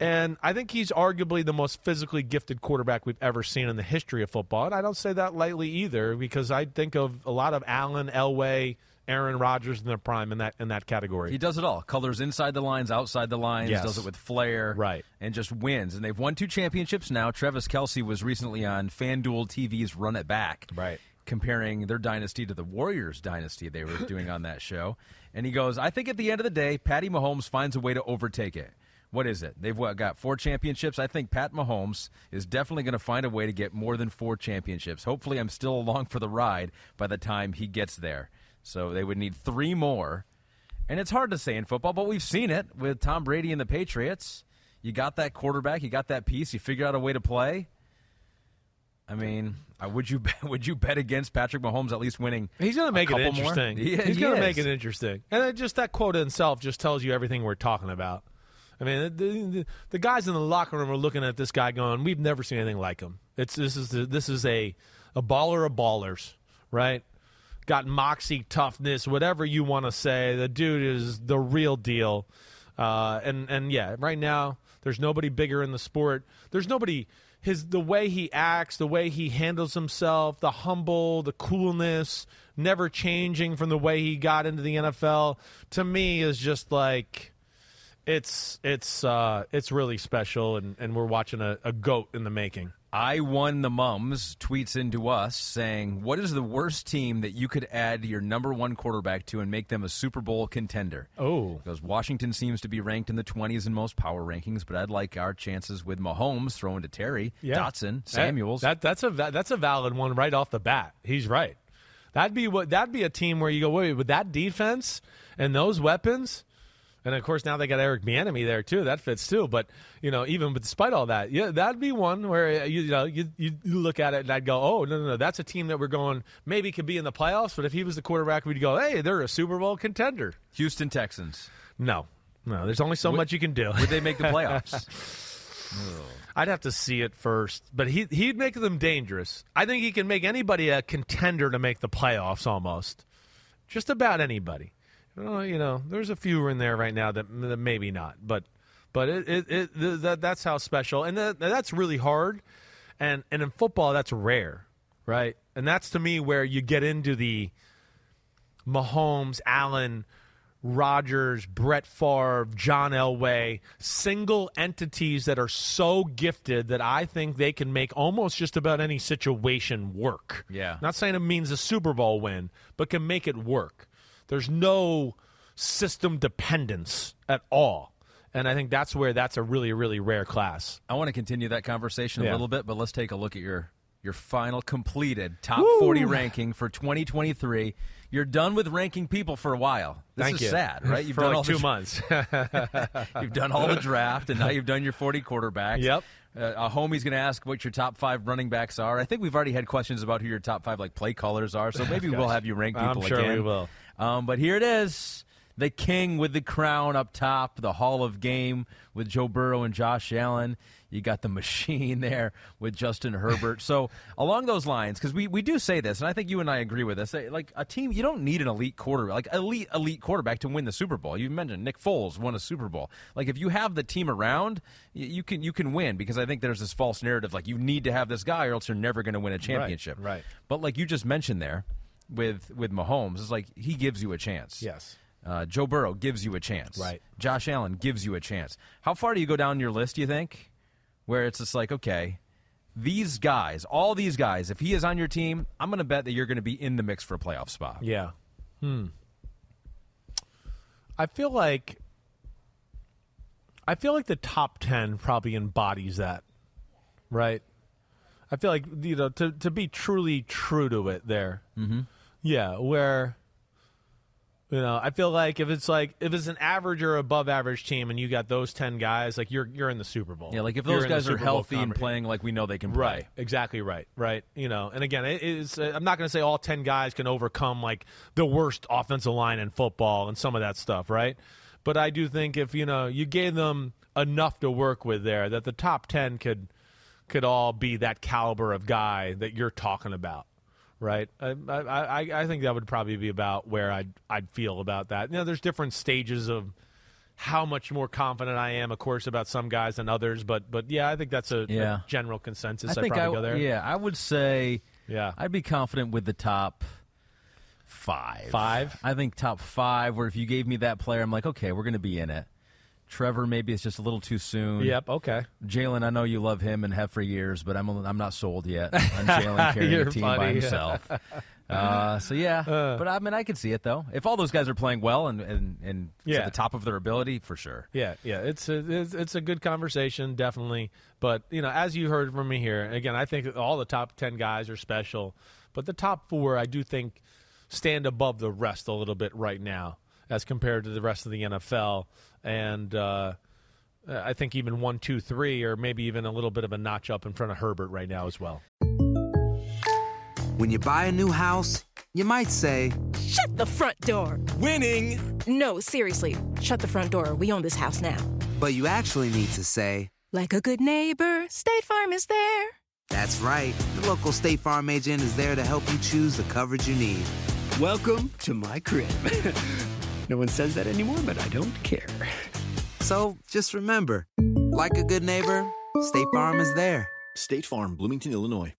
And I think he's arguably the most physically gifted quarterback we've ever seen in the history of football. And I don't say that lightly either, because I think of a lot of Allen, Elway, Aaron Rodgers in their prime in that in that category. He does it all. Colors inside the lines, outside the lines, Yes. does it with flair. Right. And just wins. And they've won two championships now. Travis Kelce was recently on FanDuel TV's Run It Back. Right. Comparing their dynasty to the Warriors dynasty they were doing on that show. And he goes, I think at the end of the day, Patty Mahomes finds a way to overtake it. What is it? They've what, got four championships. I think Pat Mahomes is definitely going to find a way to get more than four championships. Hopefully, I'm still along for the ride by the time he gets there. So they would need three more. And it's hard to say in football, but we've seen it with Tom Brady and the Patriots. You got that quarterback, you got that piece, you figure out a way to play. I mean, would you bet, would you bet against Patrick Mahomes at least winning? He's going to make it interesting. Yeah, He's he going to make it interesting. And it just that quote in itself just tells you everything we're talking about. I mean, the, the, the guys in the locker room are looking at this guy going, "We've never seen anything like him." It's this is the, this is a a baller of ballers, right? Got moxie, toughness, whatever you want to say. The dude is the real deal. Uh, and and yeah, right now there's nobody bigger in the sport. There's nobody his the way he acts, the way he handles himself, the humble, the coolness, never changing from the way he got into the NFL. To me, is just like it's it's uh, it's really special, and, and we're watching a, a goat in the making. I won the mums tweets into us saying, "What is the worst team that you could add your number one quarterback to and make them a Super Bowl contender?" Oh, because Washington seems to be ranked in the 20s in most power rankings, but I'd like our chances with Mahomes throwing to Terry, Dotson, Samuels. That, that that's a that's a valid one right off the bat. He's right. That'd be what that'd be a team where you go, wait, with that defense and those weapons, and of course now they got Eric Bieniemy there too. That fits too. But you know, even despite all that, yeah, that'd be one where uh, you, you know you, you you look at it and I'd go, oh no no no, that's a team that we're going maybe could be in the playoffs. But if he was the quarterback, we'd go, hey, they're a Super Bowl contender. Houston Texans. No, no, there's only so Would- much you can do. Would they make the playoffs? I'd have to see it first, but he he'd make them dangerous. I think he can make anybody a contender to make the playoffs almost. Just about anybody. You know, you know, there's a few in there right now that, that maybe not, but but it, it, it th- that that's how special, and that, that's really hard, and and in football that's rare, right? And that's to me where you get into the Mahomes, Allen, Rodgers, Brett Favre, John Elway, single entities that are so gifted that I think they can make almost just about any situation work. Yeah. Not saying it means a Super Bowl win, but can make it work. There's no system dependence at all. And I think that's where that's a really, really rare class. I want to continue that conversation a little bit, but let's take a look at your your final completed top Woo! 40 ranking for 2023. You're done with ranking people for a while. This Thank is you. sad, right? You've For done like all two dra- months. you've done all the draft, and now you've done your 40 quarterbacks. Yep. Uh, a homie's going to ask what your top five running backs are. I think we've already had questions about who your top five like play callers are, so maybe we'll have you rank people I'm sure again. we will. Um, but here it is. The king with the crown up top, the Hall of Game with Joe Burrow and Josh Allen. You got the machine there with Justin Herbert. So along those lines, because we, we do say this, and I think you and I agree with this. Like a team, you don't need an elite quarterback, like elite elite quarterback to win the Super Bowl. You mentioned Nick Foles won a Super Bowl. Like if you have the team around, you can you can win because I think there's this false narrative like you need to have this guy or else you're never going to win a championship. Right, right. But like you just mentioned there with with Mahomes, it's like he gives you a chance. Yes. Uh, Joe Burrow gives you a chance. Right. Josh Allen gives you a chance. How far do you go down your list, do you think? Where it's just like, okay, these guys, all these guys, if he is on your team, I'm going to bet that you're going to be in the mix for a playoff spot. Yeah. Hmm. I feel like I feel like the top 10 probably embodies that. Right? I feel like you know to to be truly true to it there. Mhm. Yeah, where you know, I feel like if it's like if it's an average or above average team and you got those 10 guys, like you're you're in the Super Bowl. Yeah, like if You're those guys are healthy and playing like we know they can play. Right, exactly right, right. You know, and again, it is. I'm not going to say all ten guys can overcome like the worst offensive line in football and some of that stuff, right? But I do think if you know you gave them enough to work with there that the top ten could could all be that caliber of guy that you're talking about, right? I I, I, think that would probably be about where I'd I'd feel about that. You know, there's different stages of how much more confident I am, of course, about some guys than others. But but yeah, I think that's a, Yeah. a general consensus. I I'd think I probably go there. yeah, I would say Yeah. I'd be confident with the top five. Five? I think top five. Where if you gave me that player, I'm like, okay, we're going to be in it. Trevor, maybe it's just a little too soon. Yep. Okay. Jalen, I know you love him and have for years, but I'm I'm not sold yet on Jalen carrying a team by funny. himself. Uh, so yeah, but I mean, I can see it though. If all those guys are playing well and and, and Yeah. at the top of their ability, for sure. Yeah, yeah, it's a it's, it's a good conversation, definitely. But you know, as you heard from me here, again, I think all the top ten guys are special, but the top four, I do think, stand above the rest a little bit right now as compared to the rest of the NFL, and uh, I think even one, two, three, or maybe even a little bit of a notch up in front of Herbert right now as well. When you buy a new house, you might say, Shut the front door. Winning. No, seriously. Shut the front door. We own this house now. but you actually need to say, Like a good neighbor, State Farm is there. that's right. The local State Farm agent is there to help you choose the coverage you need. Welcome to my crib. no one says that anymore, but I don't care. So just remember, like a good neighbor, State Farm is there. State Farm, Bloomington, Illinois.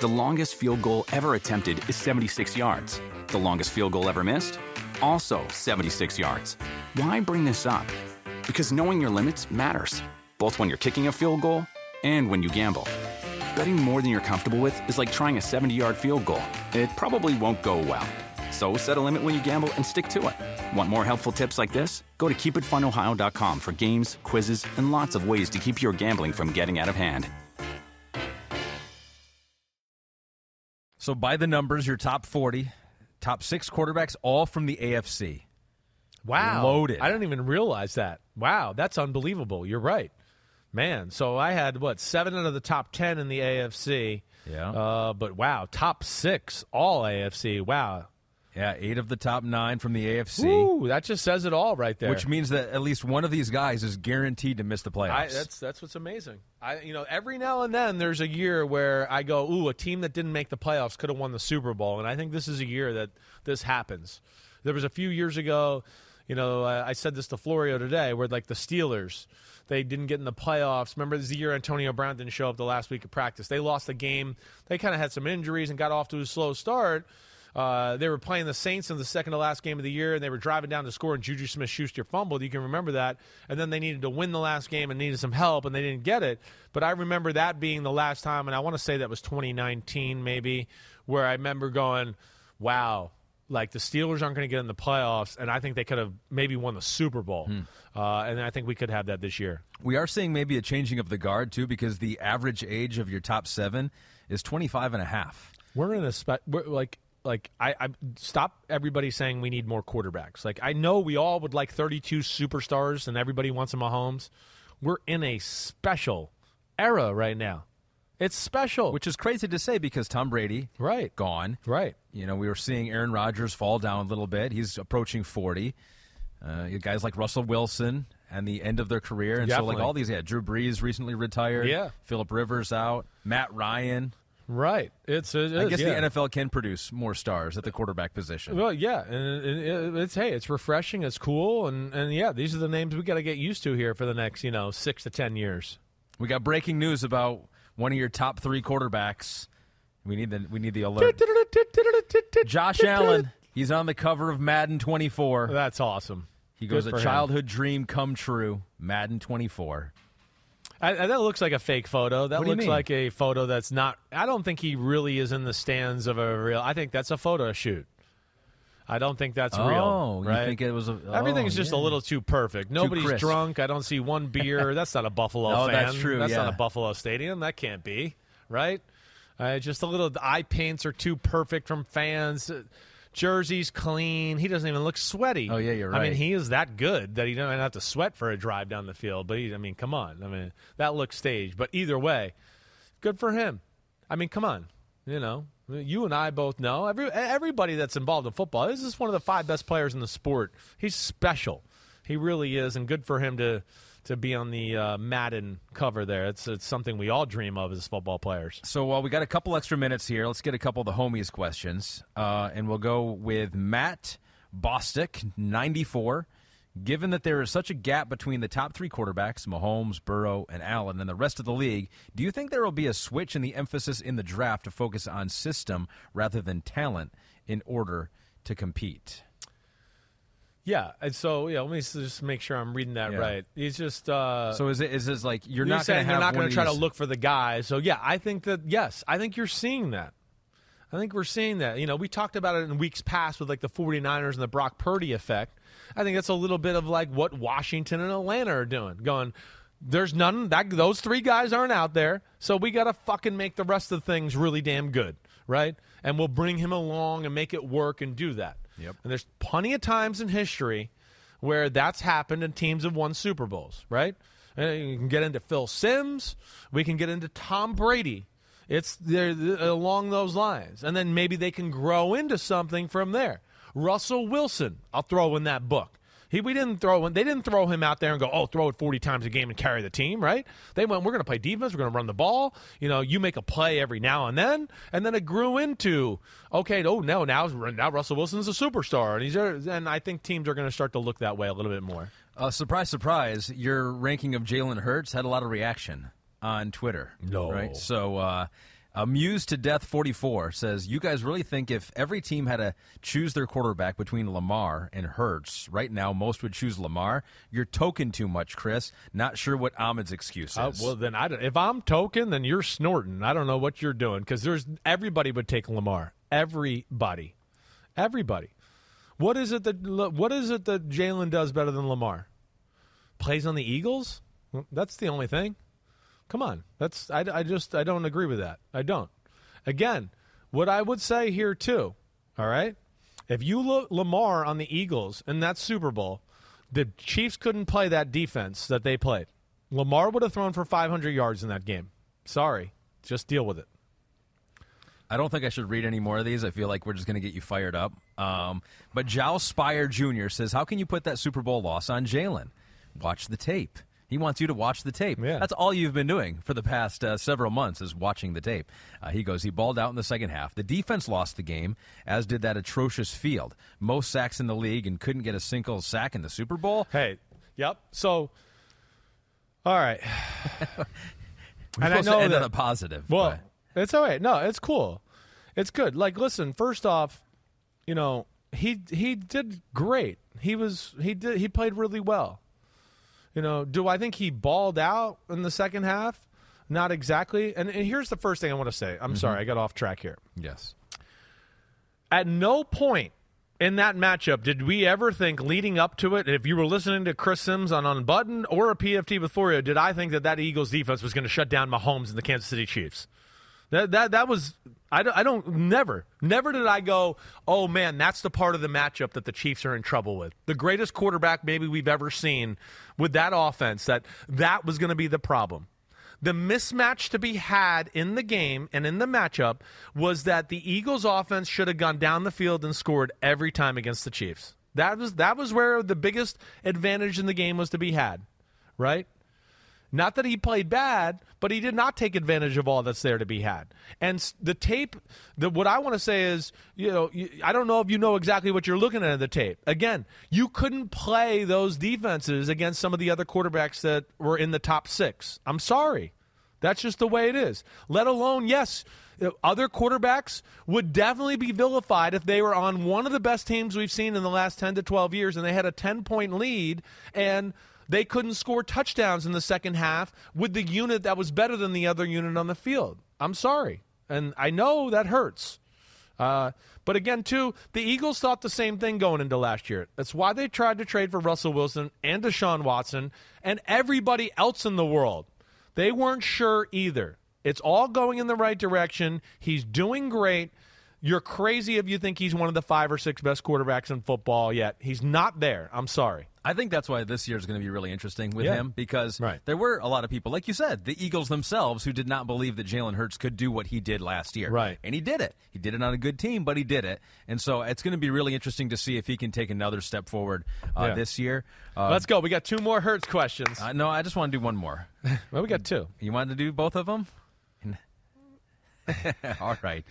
The longest field goal ever attempted is 76 yards. The longest field goal ever missed? Also 76 yards. Why bring this up? Because knowing your limits matters, both when you're kicking a field goal and when you gamble. Betting more than you're comfortable with is like trying a 70 yard field goal. It probably won't go well. So set a limit when you gamble and stick to it. Want more helpful tips like this? Go to keepitfunohio.com for games, quizzes, and lots of ways to keep your gambling from getting out of hand. So by the numbers, your top forty, top six quarterbacks, all from the AFC. Wow. Loaded. I didn't even realize that. Wow, that's unbelievable. You're right. Man, so I had what, seven out of the top ten in the AFC. Yeah. Uh, but wow, top six, all AFC. Wow. Yeah, eight of the top nine from the AFC. Ooh, that just says it all right there. Which means that at least one of these guys is guaranteed to miss the playoffs. I, that's that's what's amazing. I you know every now and then there's a year where I go, ooh, a team that didn't make the playoffs could have won the Super Bowl, and I think this is a year that this happens. There was a few years ago, you know, I, I said this to Florio today, where like the Steelers, they didn't get in the playoffs. Remember, this is the year Antonio Brown didn't show up the last week of practice. They lost the game. They kind of had some injuries and got off to a slow start. Uh, they were playing the Saints in the second to last game of the year, and they were driving down to score, and Juju Smith Schuster fumbled. You can remember that. And then they needed to win the last game and needed some help, and they didn't get it. But I remember that being the last time, and I want to say that was 2019, maybe, where I remember going, wow. Like the Steelers aren't going to get in the playoffs, and I think they could have maybe won the Super Bowl, uh, and I think we could have that this year. We are seeing maybe a changing of the guard too, because the average age of your top seven is 25 and a half. We're in a spe- like like I, I stop everybody saying we need more quarterbacks. Like I know we all would like 32 superstars and everybody wants a Mahomes. We're in a special era right now. It's special. Which is crazy to say because Tom Brady, right, gone. right. You know, we were seeing Aaron Rodgers fall down a little bit. He's approaching 40. Uh, guys like Russell Wilson and the end of their career. And so, like, all these, yeah, Drew Brees recently retired. Yeah. Philip Rivers out. Matt Ryan. Right. It's it I is, guess yeah. the NFL can produce more stars at the quarterback position. Well, yeah, and it- it- uh, it's hey, it's refreshing, it's cool, and and yeah, these are the names we got to get used to here for the next you know six to ten years. We got breaking news about one of your top three quarterbacks. We need the we need the alert. Josh Allen. He's on the cover of Madden 24. That's awesome. He goes a for him. childhood dream come true. Madden 24. I, that looks like a fake photo. That you looks like a photo that's not. I don't think he really is in the stands of a real. I think that's a photo shoot. I don't think that's Oh, real. you right? think it was a- Everything's oh, just yeah. a little too perfect. Nobody's crisp. drunk. I don't see one beer. that's not a Buffalo Oh, fan. that's true, That's not a Buffalo stadium. That can't be right. Uh, just a little. The eye paints are too perfect from fans. Jersey's clean. He doesn't even look sweaty. Oh, yeah, you're right. I mean, he is that good that he doesn't have to sweat for a drive down the field. But he, I mean, come on. I mean, that looks staged. But either way, good for him. I mean, come on. You know, you and I both know every everybody that's involved in football. This is one of the five best players in the sport. He's special. He really is, and good for him to to be on the uh, Madden cover there. It's it's something we all dream of as football players. So while we got a couple extra minutes here, let's get a couple of the homies questions, uh, and we'll go with Matt Bostick, ninety four. Given that there is such a gap between the top three quarterbacks, Mahomes, Burrow, and Allen, and the rest of the league, do you think there will be a switch in the emphasis in the draft to focus on system rather than talent in order to compete? Yeah, and so yeah, let me just make sure I'm reading that Yeah. right. He's just uh, So is it is this like you're, not going saying to they're not going to try to look for the guy. So yeah, I think that yes, I think you're seeing that. I think we're seeing that. You know, we talked about it in weeks past with like the 49ers and the Brock Purdy effect. I think that's a little bit of like what Washington and Atlanta are doing. Going, there's none that those three guys aren't out there, so we got to fucking make the rest of the things really damn good, right? And we'll bring him along and make it work and do that. Yep. And there's plenty of times in history where that's happened and teams have won Super Bowls, right? And you can get into Phil Simms. We can get into Tom Brady. It's there along those lines, and then maybe they can grow into something from there. Russell Wilson, I'll throw in that book. He, we didn't throw they didn't throw him out there and go, oh, throw it forty times a game and carry the team, right? They went, we're going to play defense, we're going to run the ball. You know, you make a play every now and then, and then it grew into, okay, oh no, now now Russell Wilson's a superstar, and he's and I think teams are going to start to look that way a little bit more. Uh, surprise, surprise! Your ranking of Jalen Hurts had a lot of reaction on Twitter. No. right? So, uh, amused to death forty four says, "You guys really think if every team had to choose their quarterback between Lamar and Hurts right now, most would choose Lamar? You're token too much, Chris. Not sure what Ahmed's excuse is. Uh, well, then I if I'm token, then you're snorting. I don't know what you're doing because there's everybody would take Lamar. Everybody, everybody. What is it that what is it that Jalen does better than Lamar? Plays on the Eagles. That's the only thing. Come on, that's I, I just I don't agree with that. I don't. Again, what I would say here too. All right, if you look Lamar on the Eagles in that Super Bowl, the Chiefs couldn't play that defense that they played. Lamar would have thrown for 500 yards in that game. Sorry, just deal with it. I don't think I should read any more of these. I feel like we're just going to get you fired up. Um, but Jow Spire Jr. says, How can you put that Super Bowl loss on Jalen? Watch the tape. He wants you to watch the tape. Yeah. That's all you've been doing for the past uh, several months is watching the tape. Uh, he goes, he balled out in the second half. The defense lost the game, as did that atrocious field. Most sacks in the league and couldn't get a single sack in the Super Bowl. Hey, yep. So, all right. And I know that- on a positive. Well, but- it's all right. No, it's cool. It's good. Like, listen. First off, you know he he did great. He was he did he played really well. You know, do I think he balled out in the second half? Not exactly. And, and here's the first thing I want to say. I'm mm-hmm. sorry, I got off track here. yes. At no point in that matchup did we ever think leading up to it, if you were listening to Chris Simms on Unbuttoned or a PFT with Florio, did I think that that Eagles defense was going to shut down Mahomes and the Kansas City Chiefs? That that that was I don't, I don't never never did I go oh man that's the part of the matchup that the Chiefs are in trouble with. The greatest quarterback maybe we've ever seen with that offense that that was going to be the problem. The mismatch to be had in the game and in the matchup was that the Eagles offense should have gone down the field and scored every time against the Chiefs. That was that was where the biggest advantage in the game was to be had right not that he played bad, but he did not take advantage of all that's there to be had. And the tape, the, what I want to say is, you know, I don't know if you know exactly what you're looking at in the tape. Again, you couldn't play those defenses against some of the other quarterbacks that were in the top six. I'm sorry. That's just the way it is. Let alone, yes, uh, other quarterbacks would definitely be vilified if they were on one of the best teams we've seen in the last 10 to 12 years and they had a 10 point lead and they couldn't score touchdowns in the second half with the unit that was better than the other unit on the field. I'm sorry. And I know that hurts. Uh, but again, too, the Eagles thought the same thing going into last year. That's why they tried to trade for Russell Wilson and Deshaun Watson and everybody else in the world. They weren't sure either. It's all going in the right direction. He's doing great. You're crazy if you think he's one of the five or six best quarterbacks in football yet. He's not there. I'm sorry. I think that's why this year is going to be really interesting with Yeah. him because Right. there were a lot of people, like you said, the Eagles themselves, who did not believe that Jalen Hurts could do what he did last year. Right. And he did it. He did it on a good team, but he did it. And so it's going to be really interesting to see if he can take another step forward uh, Yeah. this year. Uh, Let's go. We got two more Hurts questions. uh, no, I just want to do one more. well, we got two. You wanted to do both of them? All right.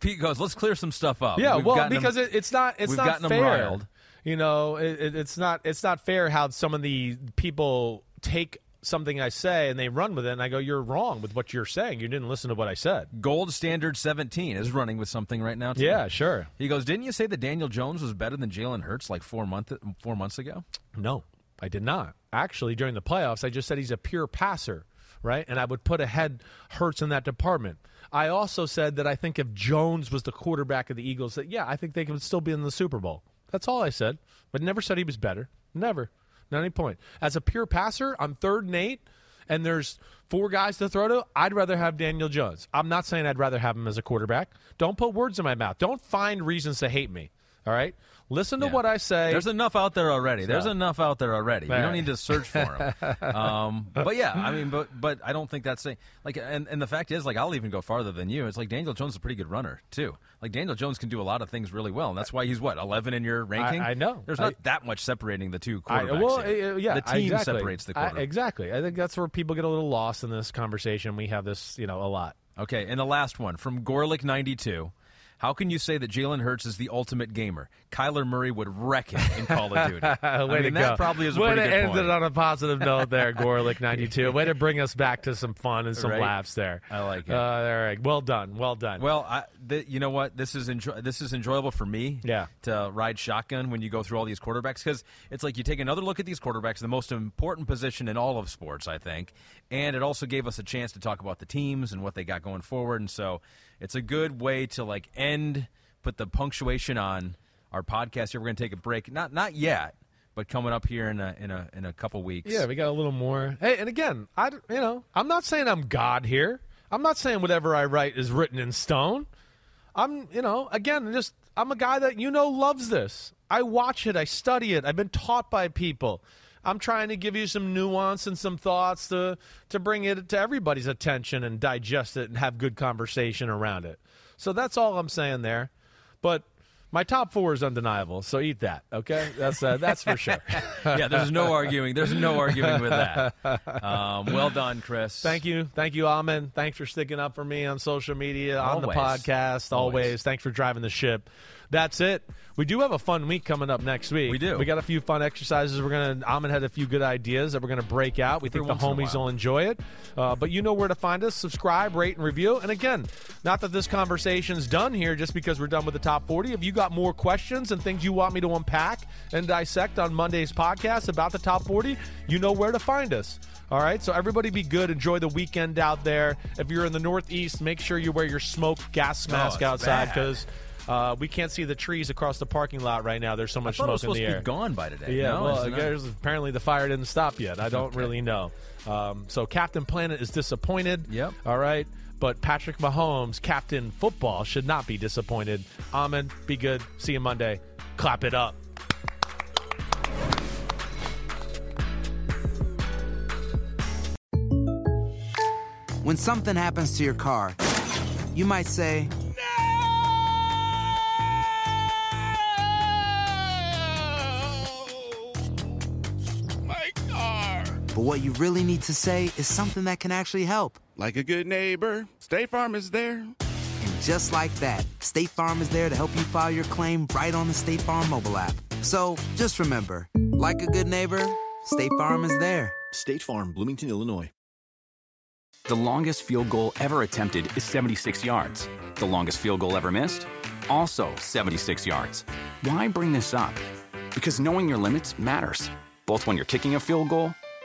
Pete goes, let's clear some stuff up. Yeah, We've well, because it, it's not it's we've not fair. You know, it, it, it's not it's not fair how some of the people take something I say and they run with it, and I go, "You're wrong with what you're saying. You didn't listen to what I said." Gold Standard 17 is running with something right now. Too. Yeah, sure. He goes, didn't you say that Daniel Jones was better than Jalen Hurts like four month four months ago? No, I did not. Actually, during the playoffs, I just said he's a pure passer, right? And I would put ahead Hurts in that department. I also said that I think if Jones was the quarterback of the Eagles, that yeah, I think they could still be in the Super Bowl. That's all I said, but never said he was better. Never, not any point. As a pure passer, I'm third and eight, and there's four guys to throw to. I'd rather have Daniel Jones. I'm not saying I'd rather have him as a quarterback. Don't put words in my mouth. Don't find reasons to hate me. All right, listen to Yeah. what I say. There's enough out there already. There's enough out there already. You don't need to search for them. um, but yeah, I mean, but but I don't think that's saying like, and, and the fact is, like, I'll even go farther than you. It's like Daniel Jones is a pretty good runner too. Like Daniel Jones can do a lot of things really well, and that's why he's what 11 in your ranking. I know. There's not I- that much separating the two I, quarterbacks. well, here. uh, yeah, the team exactly. separates the I- quarterback. exactly. I think that's where people get a little lost in this conversation. We have this, you know, a lot. Okay, and the last one from Gorlick ninety two. How can you say that Jalen Hurts is the ultimate gamer? Kyler Murray would wreck him in Call of Duty. Way I to mean, go. that probably is a Way to end it on a positive note there, Gorlick ninety two. Way to bring us back to some fun and some Right? laughs there. I like it. Uh, all right, well done, well done. Well, I, th- you know what? This is enjoy- this is enjoyable for me. Yeah. To ride shotgun when you go through all these quarterbacks because it's like you take another look at these quarterbacks, the most important position in all of sports, I think, and it also gave us a chance to talk about the teams and what they got going forward, and so it's a good way to like end, put the punctuation on our podcast. Here, we're going to take a break. Not not yet, but coming up here in a in a in a couple weeks. Yeah, we got a little more. Hey, and again, I you know, I'm not saying I'm God here. I'm not saying whatever I write is written in stone. I'm, you know, again, just I'm a guy that you know loves this. I watch it, I study it. I've been taught by people. I'm trying to give you some nuance and some thoughts to to bring it to everybody's attention and digest it and have good conversation around it. So that's all I'm saying there. But my top four is undeniable, so eat that. Okay, that's uh, that's for sure. yeah, there's no arguing. There's no arguing with that. Um, well done, Chris. Thank you. Thank you, Alman. Thanks for sticking up for me on social media, on the podcast. Always. Always. Thanks for driving the ship. That's it. We do have a fun week coming up next week. We do. We got a few fun exercises. We're gonna. Alman had a few good ideas that we're gonna break out. We Every think the once in a homies will enjoy it. Uh, but you know where to find us. Subscribe, rate, and review. And again, not that this conversation's done here just because we're done with the top 40. If you got more questions and things you want me to unpack and dissect on Monday's podcast about the top 40, you know where to find us. All right, so everybody be good. Enjoy the weekend out there. If you're in the Northeast, make sure you wear your smoke gas mask it's outside because uh, we can't see the trees across the parking lot right now. There's so I much thought it was smoke in supposed the to be gone by today. Yeah, No, well, is there's- apparently the fire didn't stop yet. I don't really know. Um, so Captain Planet is disappointed. Yep. All right. But Patrick Mahomes, Captain Football, should not be disappointed. Amen. Be good. See you Monday. Clap it up. When something happens to your car, you might say, but what you really need to say is something that can actually help. Like a good neighbor, State Farm is there. And just like that, State Farm is there to help you file your claim right on the State Farm mobile app. So just remember, like a good neighbor, State Farm is there. State Farm, Bloomington, Illinois. The longest field goal ever attempted is 76 yards. The longest field goal ever missed? Also 76 yards. Why bring this up? Because knowing your limits matters, both when you're kicking a field goal